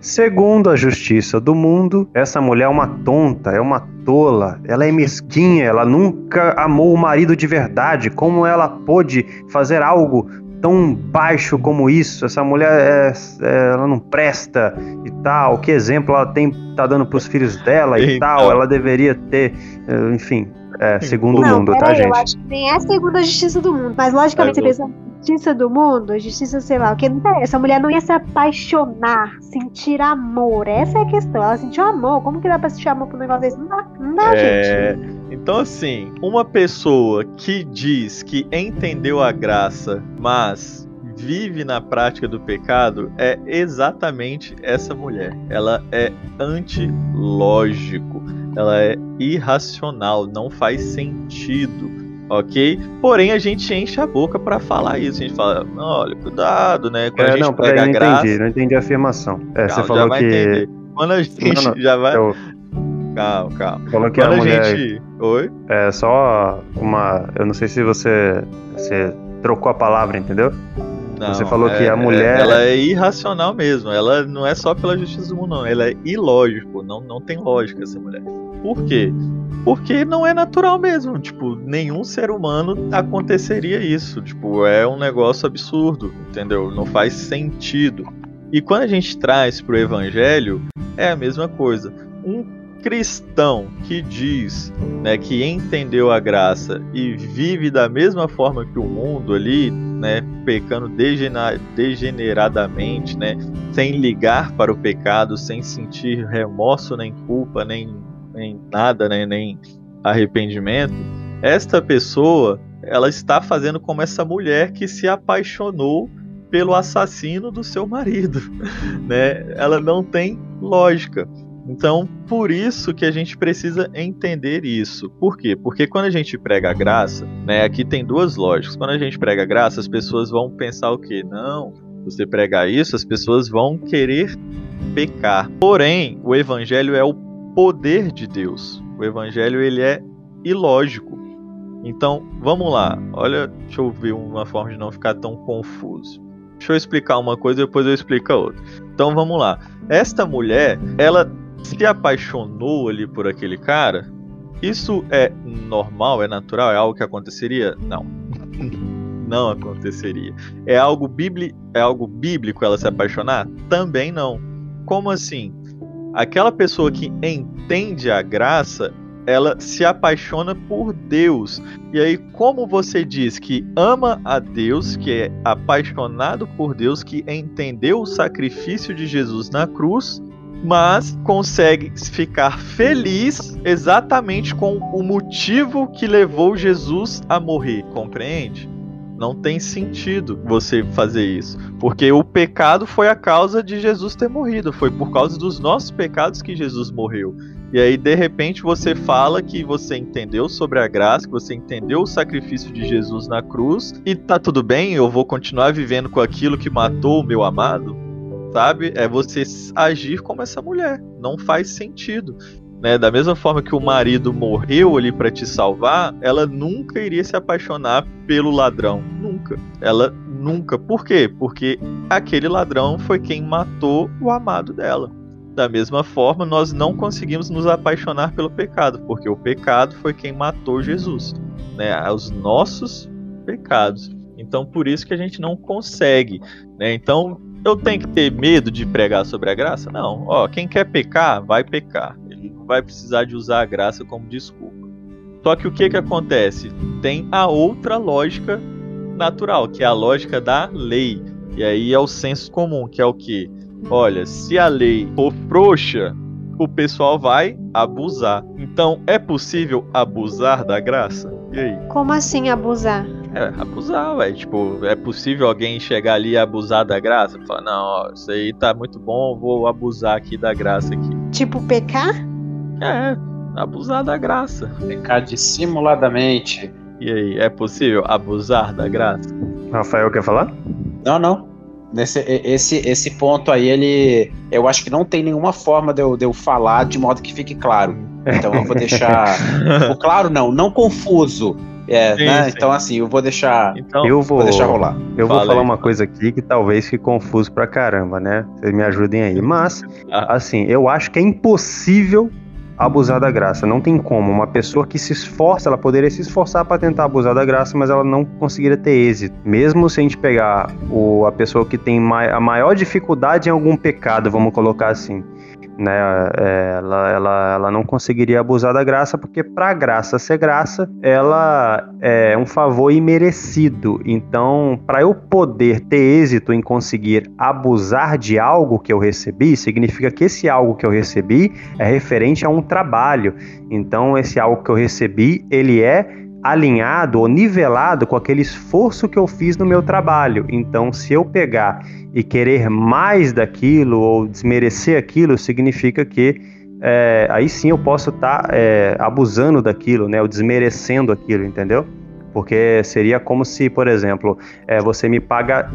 Segundo a justiça do mundo, essa mulher é uma tonta, é uma tola, ela é mesquinha, ela nunca amou o marido de verdade. Como ela pôde fazer algo tão baixo como isso? Essa mulher é, é, ela não presta e tal. Que exemplo ela tem tá dando para os filhos dela e Então. tal? Ela deveria ter, eh, enfim, é, segundo o não, mundo, tá, eu gente? acho que nem é segundo a justiça do mundo. Mas logicamente, pensa, justiça do mundo, justiça, sei lá, o que não interessa. Essa mulher não ia se apaixonar, sentir amor. Essa é a questão. Ela sentiu amor. Como que dá pra sentir amor por um negócio desse? Não dá, não dá É, gente. Então, assim, uma pessoa que diz que entendeu a graça, mas vive na prática do pecado, é exatamente essa mulher. Ela é antilógico, ela é irracional, não faz sentido. Ok? Porém, a gente enche a boca pra falar isso. A gente fala, olha, cuidado, né? Quando a É, gente não, prega peraí, a não graça. entendi, não entendi a afirmação. É, Calma, você falou que. entender. Quando a gente Não, não, já vai. eu- Calma, calma. falou que Quando a mulher. gente. Oi? É só uma. Eu não sei se você. Você trocou a palavra, entendeu? Você falou que a mulher- Ela é irracional mesmo. Ela não é só pela justiça do mundo, não. Ela é ilógico. Não, não tem lógica essa mulher. Por quê? Porque não é natural mesmo. Tipo, nenhum ser humano aconteceria isso. Tipo, é um negócio absurdo, entendeu? Não faz sentido. E quando a gente traz pro evangelho, é a mesma coisa. Um cristão que diz né, que entendeu a graça e vive da mesma forma que o mundo ali, né, pecando degeneradamente, né, sem ligar para o pecado, sem sentir remorso, nem culpa, nem, nem nada, né, nem arrependimento, esta pessoa ela está fazendo como essa mulher que se apaixonou pelo assassino do seu marido, né? Ela não tem lógica. Então, por isso que a gente precisa entender isso. Por quê? Porque quando a gente prega a graça, né, aqui tem duas lógicas. Quando a gente prega a graça, as pessoas vão pensar o quê? Não, você pregar isso, as pessoas vão querer pecar. Porém, o evangelho é o poder de Deus. O evangelho ele é ilógico. Então, vamos lá. Olha, deixa eu ver uma forma de não ficar tão confuso. Deixa eu explicar uma coisa e depois eu explico a outra. Então, vamos lá. Esta mulher, ela se apaixonou ali por aquele cara. Isso é normal, é natural, é algo que aconteceria? Não. não aconteceria. É algo, bíbli é algo bíblico ela se apaixonar? Também não. Como assim? Aquela pessoa que entende a graça, ela se apaixona por Deus. E aí, como você diz que ama a Deus, que é apaixonado por Deus, que entendeu o sacrifício de Jesus na cruz, mas consegue ficar feliz exatamente com o motivo que levou Jesus a morrer, compreende? Não tem sentido você fazer isso, porque o pecado foi a causa de Jesus ter morrido, foi por causa dos nossos pecados que Jesus morreu. E aí, de repente, você fala que você entendeu sobre a graça, que você entendeu o sacrifício de Jesus na cruz, e tá tudo bem, eu vou continuar vivendo com aquilo que matou o meu amado? Sabe? É você agir como essa mulher. Não faz sentido. Né? Da mesma forma que o marido morreu ali para te salvar, ela nunca iria se apaixonar pelo ladrão. Nunca. Ela nunca. Por quê? Porque aquele ladrão foi quem matou o amado dela. Da mesma forma, nós não conseguimos nos apaixonar pelo pecado, porque o pecado foi quem matou Jesus, né? Os nossos pecados. Então, por isso que a gente não consegue, né? Então, eu tenho que ter medo de pregar sobre a graça? Não. Ó, quem quer pecar, vai pecar vai precisar de usar a graça como desculpa. Só que o que que acontece? Tem a outra lógica natural, que é a lógica da lei. E aí é o senso comum, que é o que? Olha, se a lei for frouxa, o pessoal vai abusar. Então, é possível abusar da graça? E aí? Como assim abusar? É, abusar, velho. Tipo, é possível alguém chegar ali e abusar da graça? Falar, não, ó, isso aí tá muito bom, vou abusar aqui da graça aqui. Tipo, pecar? É, abusar da graça. Pecar dissimuladamente. E aí, é possível abusar da graça? Rafael quer falar? Não, não. Nesse, esse, esse ponto aí, ele. Eu acho que não tem nenhuma forma de eu, de eu falar de modo que fique claro. Então eu vou deixar. claro, não, não confuso. É, sim, né? Sim. Então, assim, eu vou deixar. Então, eu vou, vou deixar rolar. Eu vou falar uma coisa aqui que talvez fique confuso pra caramba, né? Vocês me ajudem aí. Mas, ah. assim, eu acho que é impossível abusar da graça. Não tem como. Uma pessoa que se esforça, ela poderia se esforçar para tentar abusar da graça, mas ela não conseguiria ter êxito. Mesmo se a gente pegar o, a pessoa que tem a maior dificuldade em algum pecado, vamos colocar assim né? É, ela, ela, ela não conseguiria abusar da graça, porque para a graça ser graça, ela é um favor imerecido. Então, para eu poder ter êxito em conseguir abusar de algo que eu recebi, significa que esse algo que eu recebi é referente a um trabalho. Então, esse algo que eu recebi, ele é alinhado ou nivelado com aquele esforço que eu fiz no meu trabalho. Então, se eu pegar e querer mais daquilo ou desmerecer aquilo, significa que é, aí sim eu posso estar tá, é, abusando daquilo, né, ou desmerecendo aquilo, entendeu? Porque seria como se, por exemplo, é, você me paga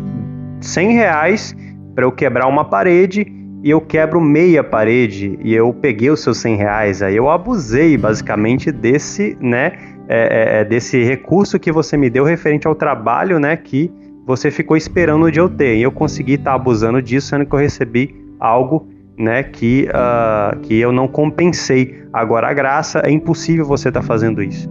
100 reais para eu quebrar uma parede e eu quebro meia parede e eu peguei os seus 100 reais, aí eu abusei basicamente desse, né, é, é, é, desse recurso que você me deu referente ao trabalho, né, que você ficou esperando de eu ter. E eu consegui estar tá abusando disso, sendo que eu recebi algo, né, que, uh, que eu não compensei. Agora, a graça, é impossível você estar tá fazendo isso.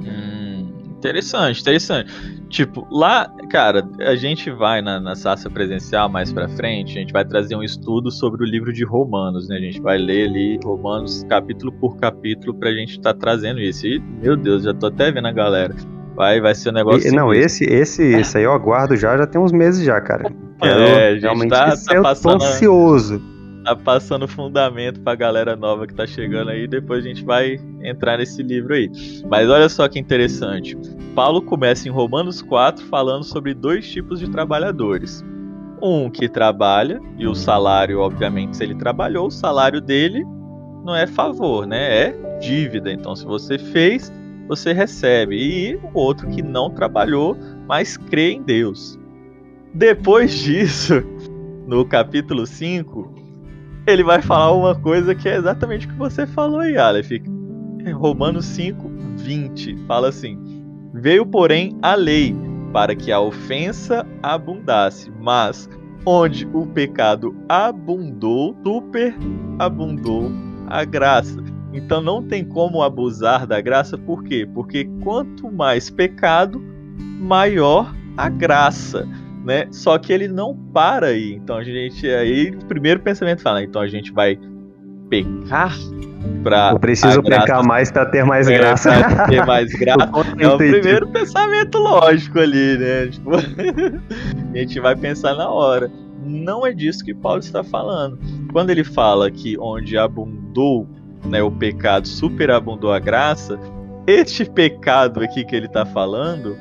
Hum, interessante, interessante. Tipo, lá, cara, a gente vai na, na Sácia presencial mais pra frente, a gente vai trazer um estudo sobre o livro de Romanos, né? A gente vai ler ali Romanos capítulo por capítulo pra gente estar tá trazendo isso. E, meu Deus, já tô até vendo a galera. Vai, vai ser um negócio. E, não, esse, esse, esse aí eu aguardo já, já tem uns meses já, cara. Quero, é, a gente tá, tá eu passando, tô ansioso. Tá passando fundamento pra galera nova que tá chegando aí, depois a gente vai entrar nesse livro aí. Mas olha só que interessante. Paulo começa em Romanos 4 falando sobre dois tipos de trabalhadores. Um que trabalha, e o salário, obviamente, se ele trabalhou, o salário dele não é favor, né? É dívida. Então, se você fez, você recebe. E o outro que não trabalhou, mas crê em Deus. Depois disso, no capítulo 5, ele vai falar uma coisa que é exatamente o que você falou aí, Aleph. Romanos 5, 20. Fala assim: Veio, porém, a lei para que a ofensa abundasse, mas onde o pecado abundou, super abundou a graça. Então não tem como abusar da graça, por quê? Porque quanto mais pecado, maior a graça, né? Só que ele não para aí. Então a gente aí, o primeiro pensamento fala, então a gente vai pecar Pra Eu preciso pecar mais para ter mais é, graça. Pra ter mais graça. é o primeiro pensamento lógico ali, né? Tipo, a gente vai pensar na hora. Não é disso que Paulo está falando. quando ele fala que onde abundou né, o pecado, superabundou a graça, este pecado aqui que ele está falando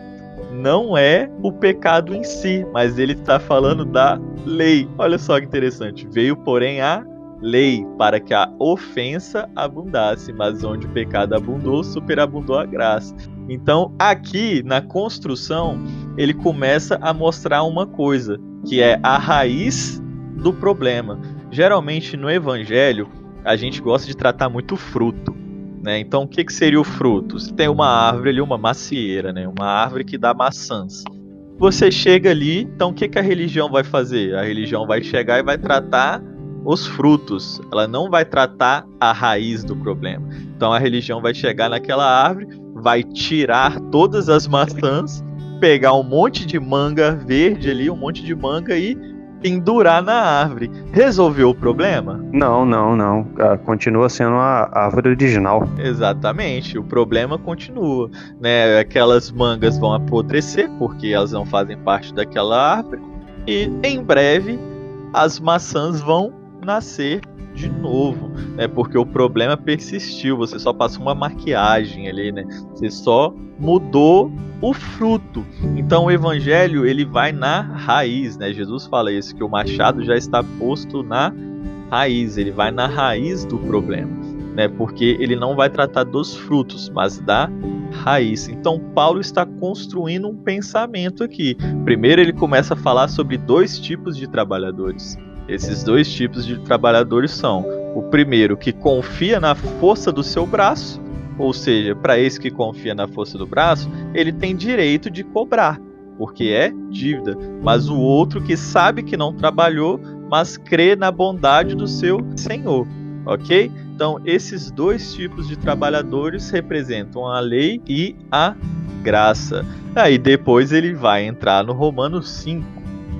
não é o pecado em si, mas ele está falando da lei. Olha só que interessante. Veio, porém, a lei para que a ofensa abundasse, mas onde o pecado abundou, superabundou a graça. Então, aqui na construção, ele começa a mostrar uma coisa, que é a raiz do problema. Geralmente no evangelho, a gente gosta de tratar muito fruto. Né? Então, o que, que seria o fruto? Você tem uma árvore ali, uma macieira, né? uma árvore que dá maçãs. Você chega ali, então o que, que a religião vai fazer? A religião vai chegar e vai tratar os frutos, ela não vai tratar a raiz do problema. Então a religião vai chegar naquela árvore, vai tirar todas as maçãs, pegar um monte de manga verde ali, um monte de manga e pendurar na árvore. Resolveu o problema? Não, não, não. Ah, continua sendo a árvore original. Exatamente, o problema continua. Né? Aquelas mangas vão apodrecer porque elas não fazem parte daquela árvore. E em breve as maçãs vão nascer de novo, né? Porque o problema persistiu, você só passou uma maquiagem ali, né? Você só mudou o fruto. Então o evangelho, ele vai na raiz, né? Jesus fala isso que o machado já está posto na raiz, ele vai na raiz do problema, né? Porque ele não vai tratar dos frutos, mas da raiz. Então Paulo está construindo um pensamento aqui. Primeiro ele começa a falar sobre dois tipos de trabalhadores esses dois tipos de trabalhadores são o primeiro que confia na força do seu braço, ou seja, para esse que confia na força do braço, ele tem direito de cobrar, porque é dívida. Mas o outro que sabe que não trabalhou, mas crê na bondade do seu Senhor, ok? Então, esses dois tipos de trabalhadores representam a lei e a graça. Aí depois ele vai entrar no Romanos 5.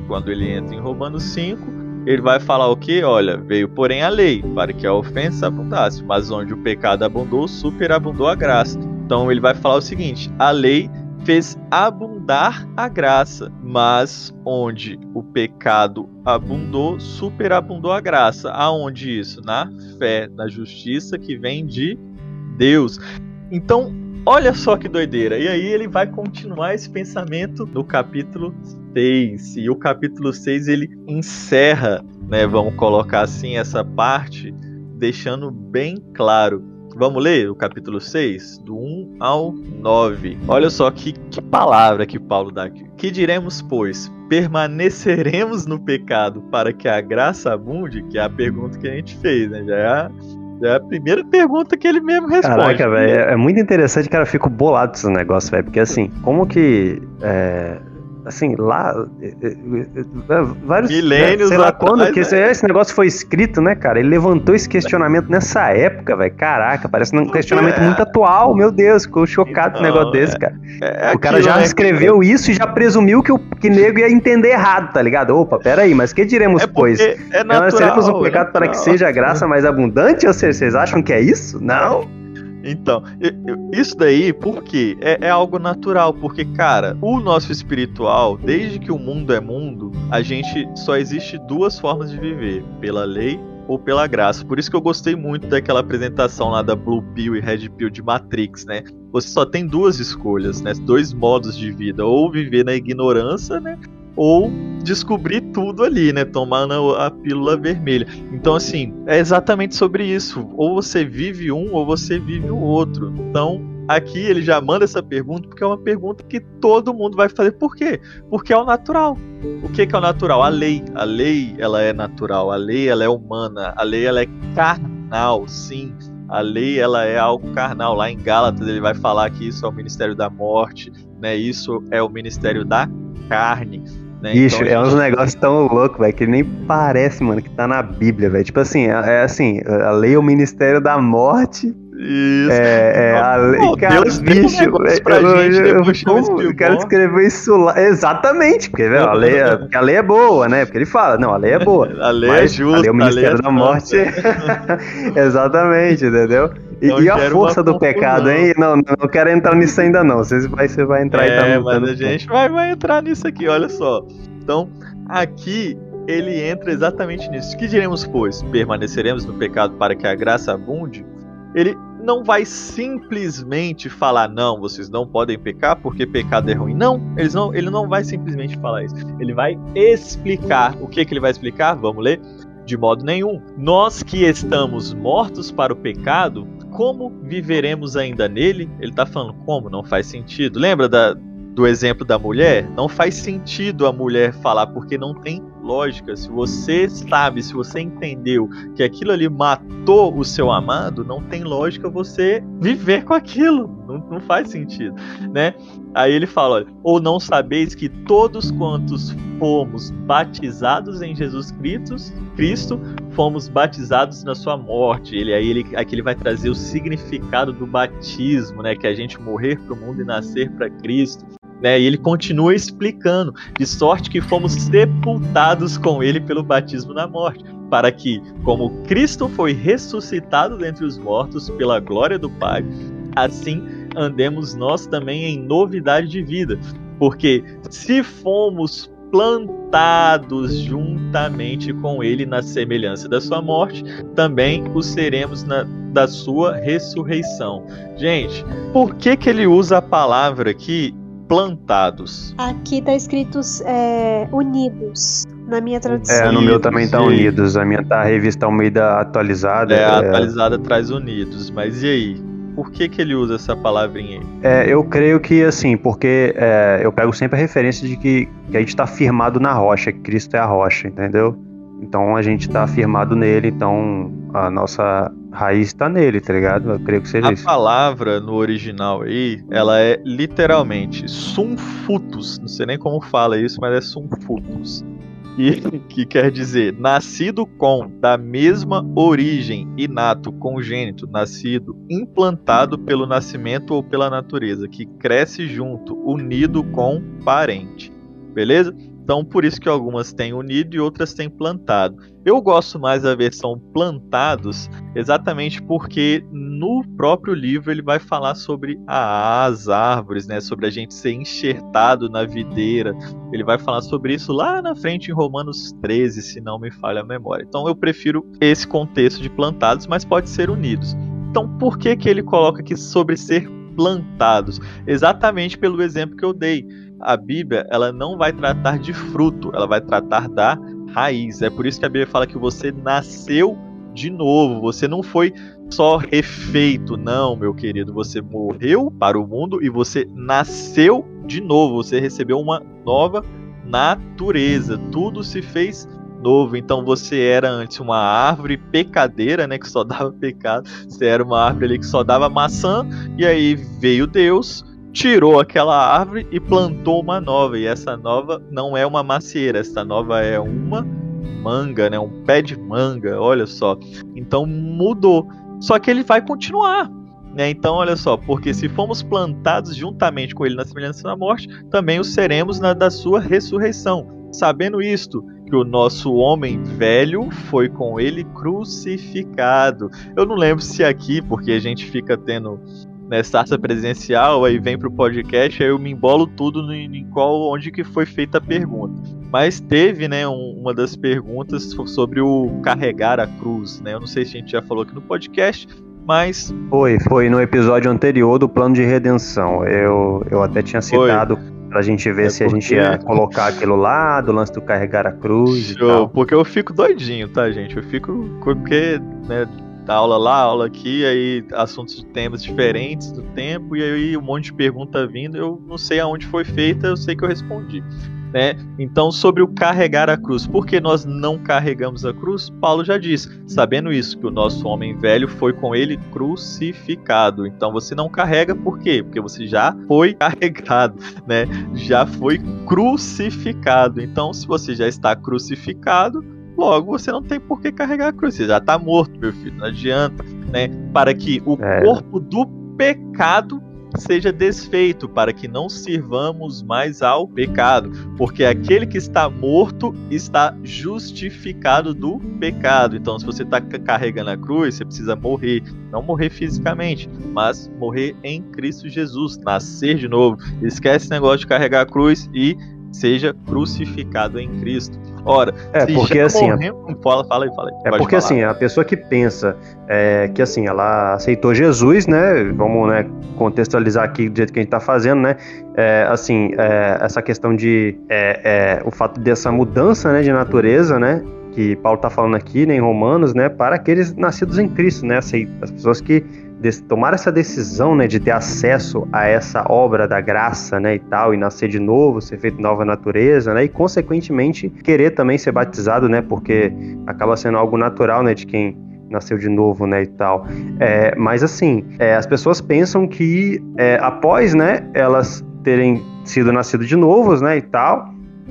Quando ele entra em Romanos 5, ele vai falar o que? Olha, veio porém a lei, para que a ofensa abundasse, mas onde o pecado abundou, superabundou a graça. Então ele vai falar o seguinte: a lei fez abundar a graça, mas onde o pecado abundou, superabundou a graça. Aonde isso? Na fé, na justiça que vem de Deus. Então, olha só que doideira. E aí ele vai continuar esse pensamento no capítulo 6. E o capítulo 6 ele encerra, né, vamos colocar assim, essa parte, deixando bem claro. Vamos ler o capítulo 6, do 1 ao 9. Olha só que, que palavra que Paulo dá aqui. Que diremos, pois? Permaneceremos no pecado para que a graça abunde? Que é a pergunta que a gente fez, né? Já é é a primeira pergunta que ele mesmo responde. Caraca, velho, é, é muito interessante, cara. Eu fico bolado com esse negócio, velho. Porque assim, como que. É, assim, lá. É, é, é, vários. Milênios, né, sei lá quando que esse, esse, negócio foi escrito, né, cara? Ele levantou esse questionamento nessa época, velho. Caraca, parece um questionamento é. muito atual, meu Deus, ficou chocado com um negócio desse, cara. o cara já escreveu isso e já presumiu que o que nego ia entender errado, tá ligado? Opa, peraí, mas que diremos, pois? É natural, Nós seremos um pecado para que seja a graça mais abundante? Ou seja, vocês acham que é isso? Não. Então, isso daí, por quê? É, é, algo natural, porque, cara, o nosso espiritual, desde que o mundo é mundo, a gente só existe duas formas de viver: pela lei ou pela graça. Por isso que eu gostei muito daquela apresentação lá da Blue Pill e Red Pill de Matrix, né? Você só tem duas escolhas, né? Dois modos de vida: ou viver na ignorância, né? Ou descobrir tudo ali, né? Tomando a pílula vermelha. Então, assim, é exatamente sobre isso. Ou você vive um ou você vive o outro. Então, aqui ele já manda essa pergunta porque é uma pergunta que todo mundo vai fazer. Por quê? Porque é o natural. O que, que é o natural? A lei. A lei, ela é natural. A lei, ela é humana. A lei, ela é carnal, sim. A lei, ela é algo carnal. Lá em Gálatas, ele vai falar que isso é o ministério da morte, né? Isso é o ministério da carne. Né? Ixi, então, é uns negócios tão loucos, velho, que nem parece, mano, que tá na Bíblia, velho. Tipo assim, é, é assim, a lei é o ministério da morte. Isso. É, é a lei. cara, Deus bicho, um pra eu, gente, eu, eu quero escrever isso lá. Exatamente, porque velho, a, lei é, porque a lei é boa, né? Porque ele fala, não, a lei é boa. a lei é justa. A lei é o ministério é da morte. Exatamente, entendeu? E, e a força do pecado, hein? Não, não quero entrar nisso ainda não. Você vai, você vai entrar é, e tá mas a gente vai, vai entrar nisso aqui, olha só. Então, aqui ele entra exatamente nisso. Que diremos, pois? Permaneceremos no pecado para que a graça abunde? Ele não vai simplesmente falar, não, vocês não podem pecar porque pecado é ruim. Não, eles não ele não vai simplesmente falar isso. Ele vai explicar. O que, que ele vai explicar? Vamos ler? De modo nenhum. Nós que estamos mortos para o pecado, como viveremos ainda nele? Ele está falando como? Não faz sentido. Lembra da, do exemplo da mulher? Não faz sentido a mulher falar, porque não tem lógica. Se você sabe, se você entendeu que aquilo ali matou o seu amado, não tem lógica você viver com aquilo. Não, não faz sentido, né? Aí ele fala, olha, ou não sabeis que todos quantos fomos batizados em Jesus Cristo, Cristo, fomos batizados na sua morte. Ele aí ele aqui ele vai trazer o significado do batismo, né, que é a gente morrer para o mundo e nascer para Cristo. Né, e ele continua explicando, de sorte que fomos sepultados com ele pelo batismo na morte, para que, como Cristo foi ressuscitado dentre os mortos pela glória do Pai, assim andemos nós também em novidade de vida. Porque se fomos plantados juntamente com ele na semelhança da sua morte, também o seremos na, da sua ressurreição. Gente, por que que ele usa a palavra aqui plantados? Aqui está escrito é, unidos. Na minha tradução. É, no meu também tá unidos. A minha tá a revista Almeida atualizada. É, a atualizada traz unidos. Mas e aí? Por que, que ele usa essa palavrinha aí? É, eu creio que assim, porque é, eu pego sempre a referência de que, que a gente está firmado na rocha, que Cristo é a rocha, entendeu? Então a gente está firmado nele, então a nossa raiz está nele, tá ligado? Eu creio que seja a isso. A palavra no original aí, ela é literalmente sumfutus. Não sei nem como fala isso, mas é sumfutus que, que quer dizer nascido com, da mesma origem, inato, congênito, nascido, implantado pelo nascimento ou pela natureza, que cresce junto, unido com parente. Beleza? Então, por isso que algumas têm unido e outras têm plantado. Eu gosto mais da versão plantados, exatamente porque no próprio livro ele vai falar sobre as árvores, né? Sobre a gente ser enxertado na videira. Ele vai falar sobre isso lá na frente em Romanos 13, se não me falha a memória. Então, eu prefiro esse contexto de plantados, mas pode ser unidos. Então, por que que ele coloca aqui sobre ser plantados? Exatamente pelo exemplo que eu dei a Bíblia ela não vai tratar de fruto, ela vai tratar da raiz. É por isso que a Bíblia fala que você nasceu de novo, você não foi só refeito, não, meu querido. Você morreu para o mundo e você nasceu de novo, você recebeu uma nova natureza. Tudo se fez novo. Então você era antes uma árvore pecadeira, né, que só dava pecado. Você era uma árvore ali que só dava maçã e aí veio Deus tirou aquela árvore e plantou uma nova. E essa nova não é uma macieira, essa nova é uma manga, né? Um pé de manga, olha só. Então mudou. Só que ele vai continuar. Né? Então, olha só, porque se fomos plantados juntamente com ele na semelhança da morte, também o seremos na da sua ressurreição. Sabendo isto, que o nosso homem velho foi com ele crucificado. Eu não lembro se aqui, porque a gente fica tendo né, starta presencial, aí vem pro podcast, aí eu me embolo tudo no, em qual, onde que foi feita a pergunta. Mas teve, né, um, uma das perguntas sobre o carregar a cruz, né? Eu não sei se a gente já falou aqui no podcast, mas foi, foi no episódio anterior do plano de redenção. Eu, eu até tinha citado foi. pra gente ver é se porque... a gente ia colocar aquilo lá, do lance do carregar a cruz Show, e tal. Porque eu fico doidinho, tá, gente? Eu fico porque, né, aula lá, aula aqui, aí assuntos, temas diferentes do tempo, e aí um monte de pergunta vindo, eu não sei aonde foi feita, eu sei que eu respondi. Né? Então, sobre o carregar a cruz, por que nós não carregamos a cruz? Paulo já disse, sabendo isso, que o nosso homem velho foi com ele crucificado. Então, você não carrega por quê? Porque você já foi carregado, né? Já foi crucificado. Então, se você já está crucificado, Logo, você não tem por que carregar a cruz. Você já está morto, meu filho. Não adianta, né? Para que o é. corpo do pecado seja desfeito, para que não sirvamos mais ao pecado, porque aquele que está morto está justificado do pecado. Então, se você está carregando a cruz, você precisa morrer, não morrer fisicamente, mas morrer em Cristo Jesus, nascer de novo. Esquece esse negócio de carregar a cruz e seja crucificado em Cristo. Ora, é porque assim, morremos, fala, fala aí, fala aí. É porque falar. assim, a pessoa que pensa é, que assim, ela aceitou Jesus, né? Vamos né, contextualizar aqui do jeito que a gente tá fazendo, né? É, assim, é, essa questão de é, é, o fato dessa mudança né, de natureza, né? Que Paulo está falando aqui né, em Romanos, né? Para aqueles nascidos em Cristo, né? Assim, as pessoas que tomar essa decisão, né, de ter acesso a essa obra da graça, né, e tal, e nascer de novo, ser feito nova natureza, né, e consequentemente querer também ser batizado, né, porque acaba sendo algo natural, né, de quem nasceu de novo, né, e tal. É, mas assim, é, as pessoas pensam que é, após, né, elas terem sido nascido de novos, né, e tal,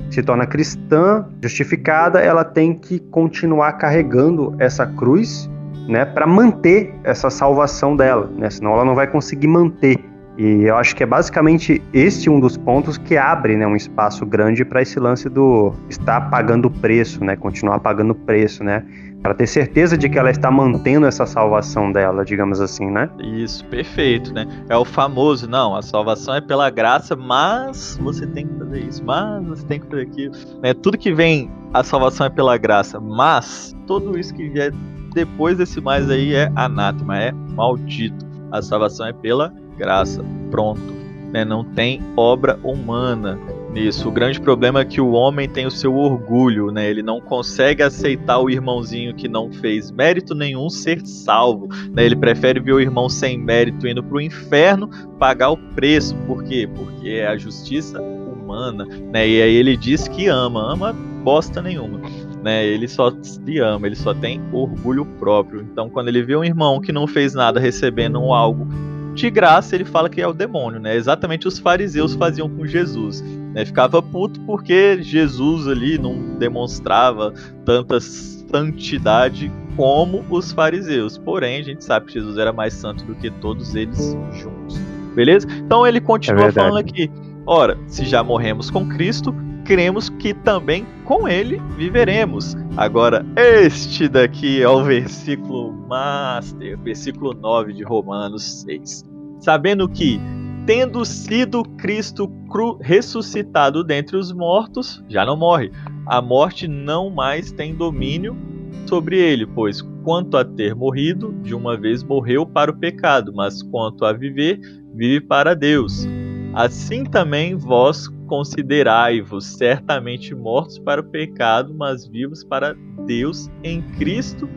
se torna cristã, justificada, ela tem que continuar carregando essa cruz né, para manter essa salvação dela, né, senão ela não vai conseguir manter. E eu acho que é basicamente este um dos pontos que abre né, um espaço grande para esse lance do estar pagando o preço, né, continuar pagando o preço, né, para ter certeza de que ela está mantendo essa salvação dela, digamos assim, né? Isso, perfeito, né? É o famoso, não, a salvação é pela graça, mas você tem que fazer isso, mas você tem que fazer aquilo, né? Tudo que vem, a salvação é pela graça, mas tudo isso que é depois desse mais aí é anátema, é maldito. A salvação é pela graça. Pronto. Né? Não tem obra humana nisso. O grande problema é que o homem tem o seu orgulho, né? Ele não consegue aceitar o irmãozinho que não fez mérito nenhum ser salvo, né? Ele prefere ver o irmão sem mérito indo para o inferno pagar o preço. Por quê? Porque é a justiça humana, né? E aí ele diz que ama, ama bosta nenhuma né? Ele só se ama, ele só tem orgulho próprio. Então, quando ele vê um irmão que não fez nada recebendo algo de graça, ele fala que é o demônio, né? Exatamente os fariseus faziam com Jesus. Né? Ficava puto porque Jesus ali não demonstrava tanta santidade como os fariseus. Porém, a gente sabe que Jesus era mais santo do que todos eles juntos. Beleza? Então ele continua é falando aqui. Ora, se já morremos com Cristo, cremos que também com ele viveremos. Agora, este daqui é o versículo master, versículo 9 de Romanos 6. Sabendo que, tendo sido Cristo cru, ressuscitado dentre os mortos, já não morre. A morte não mais tem domínio sobre ele, pois quanto a ter morrido, de uma vez morreu para o pecado, mas quanto a viver, vive para Deus. Assim também vós considerai-vos certamente mortos para o pecado, mas vivos para Deus em Cristo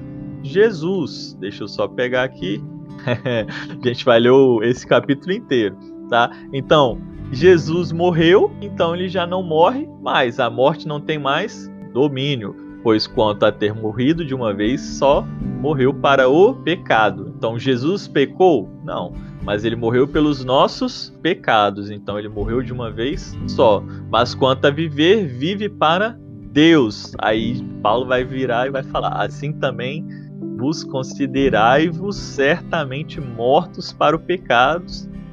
Jesus. Deixa eu só pegar aqui. a gente vai ler esse capítulo inteiro, tá? Então, Jesus morreu, então ele já não morre mais. A morte não tem mais domínio, pois quanto a ter morrido de uma vez, só morreu para o pecado. Então, Jesus pecou? Não mas ele morreu pelos nossos pecados, então ele morreu de uma vez só. Mas quanto a viver, vive para Deus. Aí Paulo vai virar e vai falar: assim também vos considerai-vos certamente mortos para o pecado,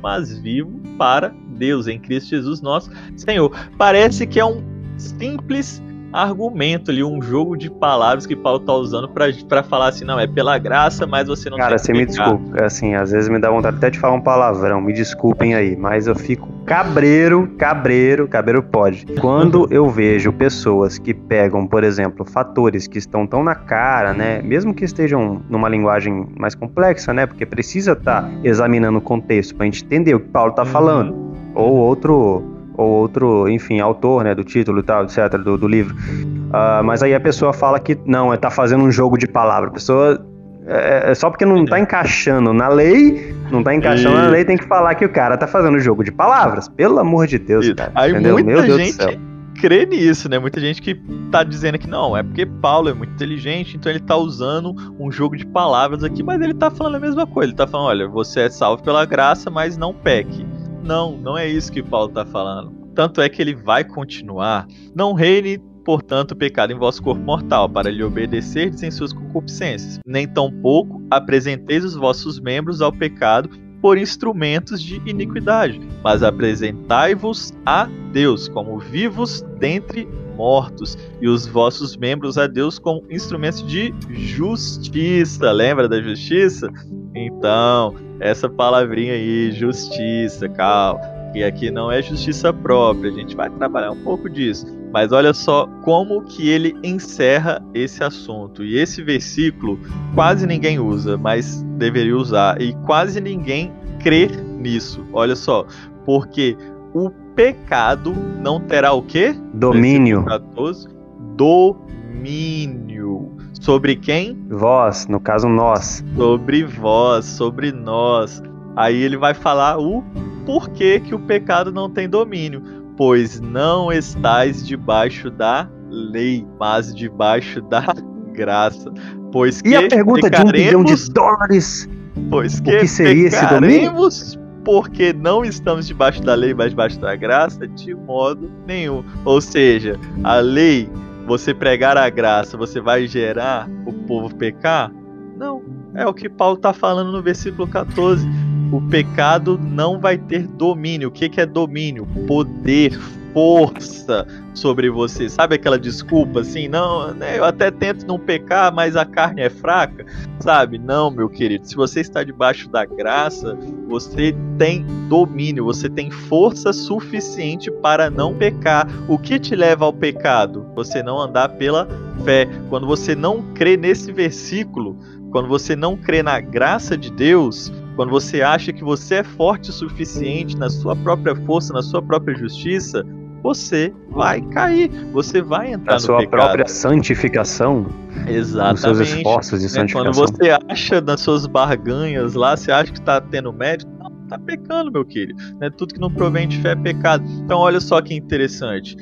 mas vivo para Deus em Cristo Jesus nosso Senhor. Parece que é um simples argumento ali, um jogo de palavras que Paulo tá usando para falar assim, não, é pela graça, mas você não Cara, você me desculpa, assim, às vezes me dá vontade até de falar um palavrão, me desculpem aí, mas eu fico cabreiro, cabreiro, cabreiro pode. Quando eu vejo pessoas que pegam, por exemplo, fatores que estão tão na cara, né, mesmo que estejam numa linguagem mais complexa, né, porque precisa estar tá examinando o contexto pra gente entender o que Paulo tá uhum. falando, ou outro ou outro, enfim, autor, né, do título e tal, etc, do, do livro. Uh, mas aí a pessoa fala que não, está fazendo um jogo de palavra. A pessoa é, é só porque não está encaixando na lei, não está encaixando na lei, tem que falar que o cara está fazendo um jogo de palavras. Pelo amor de Deus, cara. Aí entendeu? muita Meu gente crê nisso, né? Muita gente que tá dizendo que não, é porque Paulo é muito inteligente, então ele tá usando um jogo de palavras aqui, mas ele tá falando a mesma coisa. Ele tá falando, olha, você é salvo pela graça, mas não peque. Não, não é isso que Paulo está falando. Tanto é que ele vai continuar. Não reine, portanto, o pecado em vosso corpo mortal, para lhe obedecerdes em suas concupiscências. Nem tampouco apresenteis os vossos membros ao pecado por instrumentos de iniquidade, mas apresentai-vos a Deus como vivos dentre mortos, e os vossos membros a Deus como instrumentos de justiça. Lembra da justiça? Então, essa palavrinha aí, justiça, calma. que aqui não é justiça própria, a gente vai trabalhar um pouco disso. Mas olha só como que ele encerra esse assunto. E esse versículo quase ninguém usa, mas deveria usar. E quase ninguém crê nisso. Olha só, porque o pecado não terá o quê? Domínio. 14, domínio. Sobre quem? Vós, no caso nós. Sobre vós, sobre nós. Aí ele vai falar o porquê que o pecado não tem domínio. Pois não estais debaixo da lei, mas debaixo da graça. Pois que e a pergunta de um bilhão de dólares? Pois que, que seria esse domínio? porque não estamos debaixo da lei, mas debaixo da graça, de modo nenhum. Ou seja, a lei, você pregar a graça, você vai gerar o povo pecar? Não. É o que Paulo está falando no versículo 14 o pecado não vai ter domínio. O que, que é domínio? Poder, força sobre você. Sabe aquela desculpa assim? Não, né, eu até tento não pecar, mas a carne é fraca. Sabe? Não, meu querido. Se você está debaixo da graça, você tem domínio, você tem força suficiente para não pecar. O que te leva ao pecado? Você não andar pela fé. Quando você não crê nesse versículo, quando você não crê na graça de Deus, quando você acha que você é forte o suficiente na sua própria força, na sua própria justiça, você vai cair, você vai entrar na no sua pecado. própria santificação. Exatamente. Nos seus esforços de santificação. Quando você acha nas suas barganhas lá, você acha que está tendo mérito, não, está pecando, meu querido. Né? Tudo que não provém de fé é pecado. Então olha só que interessante.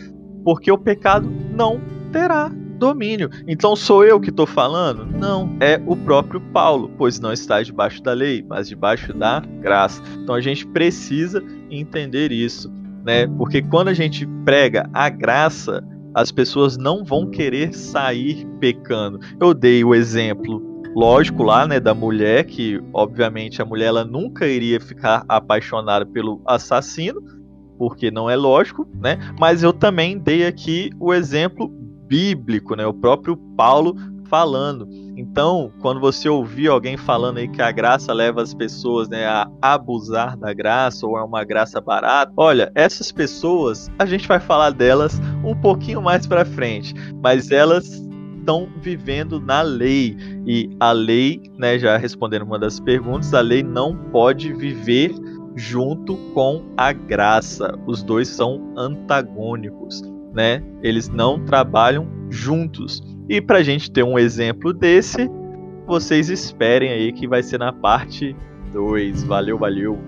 Porque o pecado não terá domínio. Então sou eu que estou falando? Não, é o próprio Paulo, pois não está debaixo da lei, mas debaixo da graça. Então a gente precisa entender isso, né? Porque quando a gente prega a graça, as pessoas não vão querer sair pecando. Eu dei o exemplo lógico lá, né, da mulher que obviamente a mulher ela nunca iria ficar apaixonada pelo assassino, porque não é lógico, né? Mas eu também dei aqui o exemplo bíblico, né? O próprio Paulo falando. Então, quando você ouvir alguém falando aí que a graça leva as pessoas né, a abusar da graça ou é uma graça barata, olha, essas pessoas, a gente vai falar delas um pouquinho mais para frente, mas elas estão vivendo na lei e a lei, né, já respondendo uma das perguntas, a lei não pode viver junto com a graça. Os dois são antagônicos né? Eles não trabalham juntos. E para a gente ter um exemplo desse, vocês esperem aí que vai ser na parte 2. Valeu, valeu!